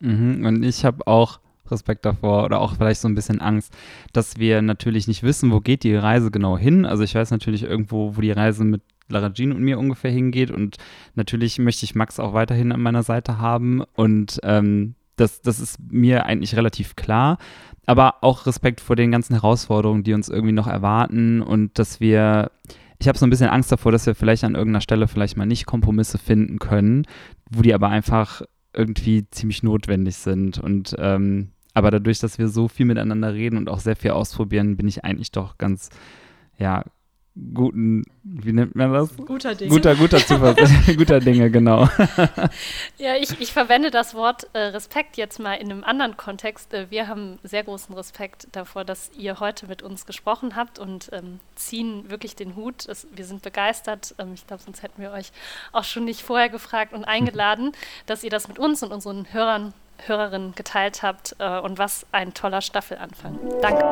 Mhm, und ich habe auch Respekt davor oder auch vielleicht so ein bisschen Angst, dass wir natürlich nicht wissen, wo geht die Reise genau hin. Also ich weiß natürlich irgendwo, wo die Reise mit Lara Jean und mir ungefähr hingeht und natürlich möchte ich Max auch weiterhin an meiner Seite haben und ähm, das, das ist mir eigentlich relativ klar. Aber auch Respekt vor den ganzen Herausforderungen, die uns irgendwie noch erwarten und dass wir ich habe so ein bisschen Angst davor, dass wir vielleicht an irgendeiner Stelle vielleicht mal nicht Kompromisse finden können, wo die aber einfach irgendwie ziemlich notwendig sind. Und ähm, aber dadurch, dass wir so viel miteinander reden und auch sehr viel ausprobieren, bin ich eigentlich doch ganz, ja, guten, wie nennt man das? Guter Dinge. Guter, guter Zufall, <laughs> guter Dinge, genau. <laughs> ja, ich, ich verwende das Wort äh, Respekt jetzt mal in einem anderen Kontext. Äh, wir haben sehr großen Respekt davor, dass ihr heute mit uns gesprochen habt und ähm, ziehen wirklich den Hut. Es, wir sind begeistert. Ähm, ich glaube, sonst hätten wir euch auch schon nicht vorher gefragt und eingeladen, <laughs> dass ihr das mit uns und unseren Hörern Hörerinnen geteilt habt äh, und was ein toller Staffelanfang. Danke.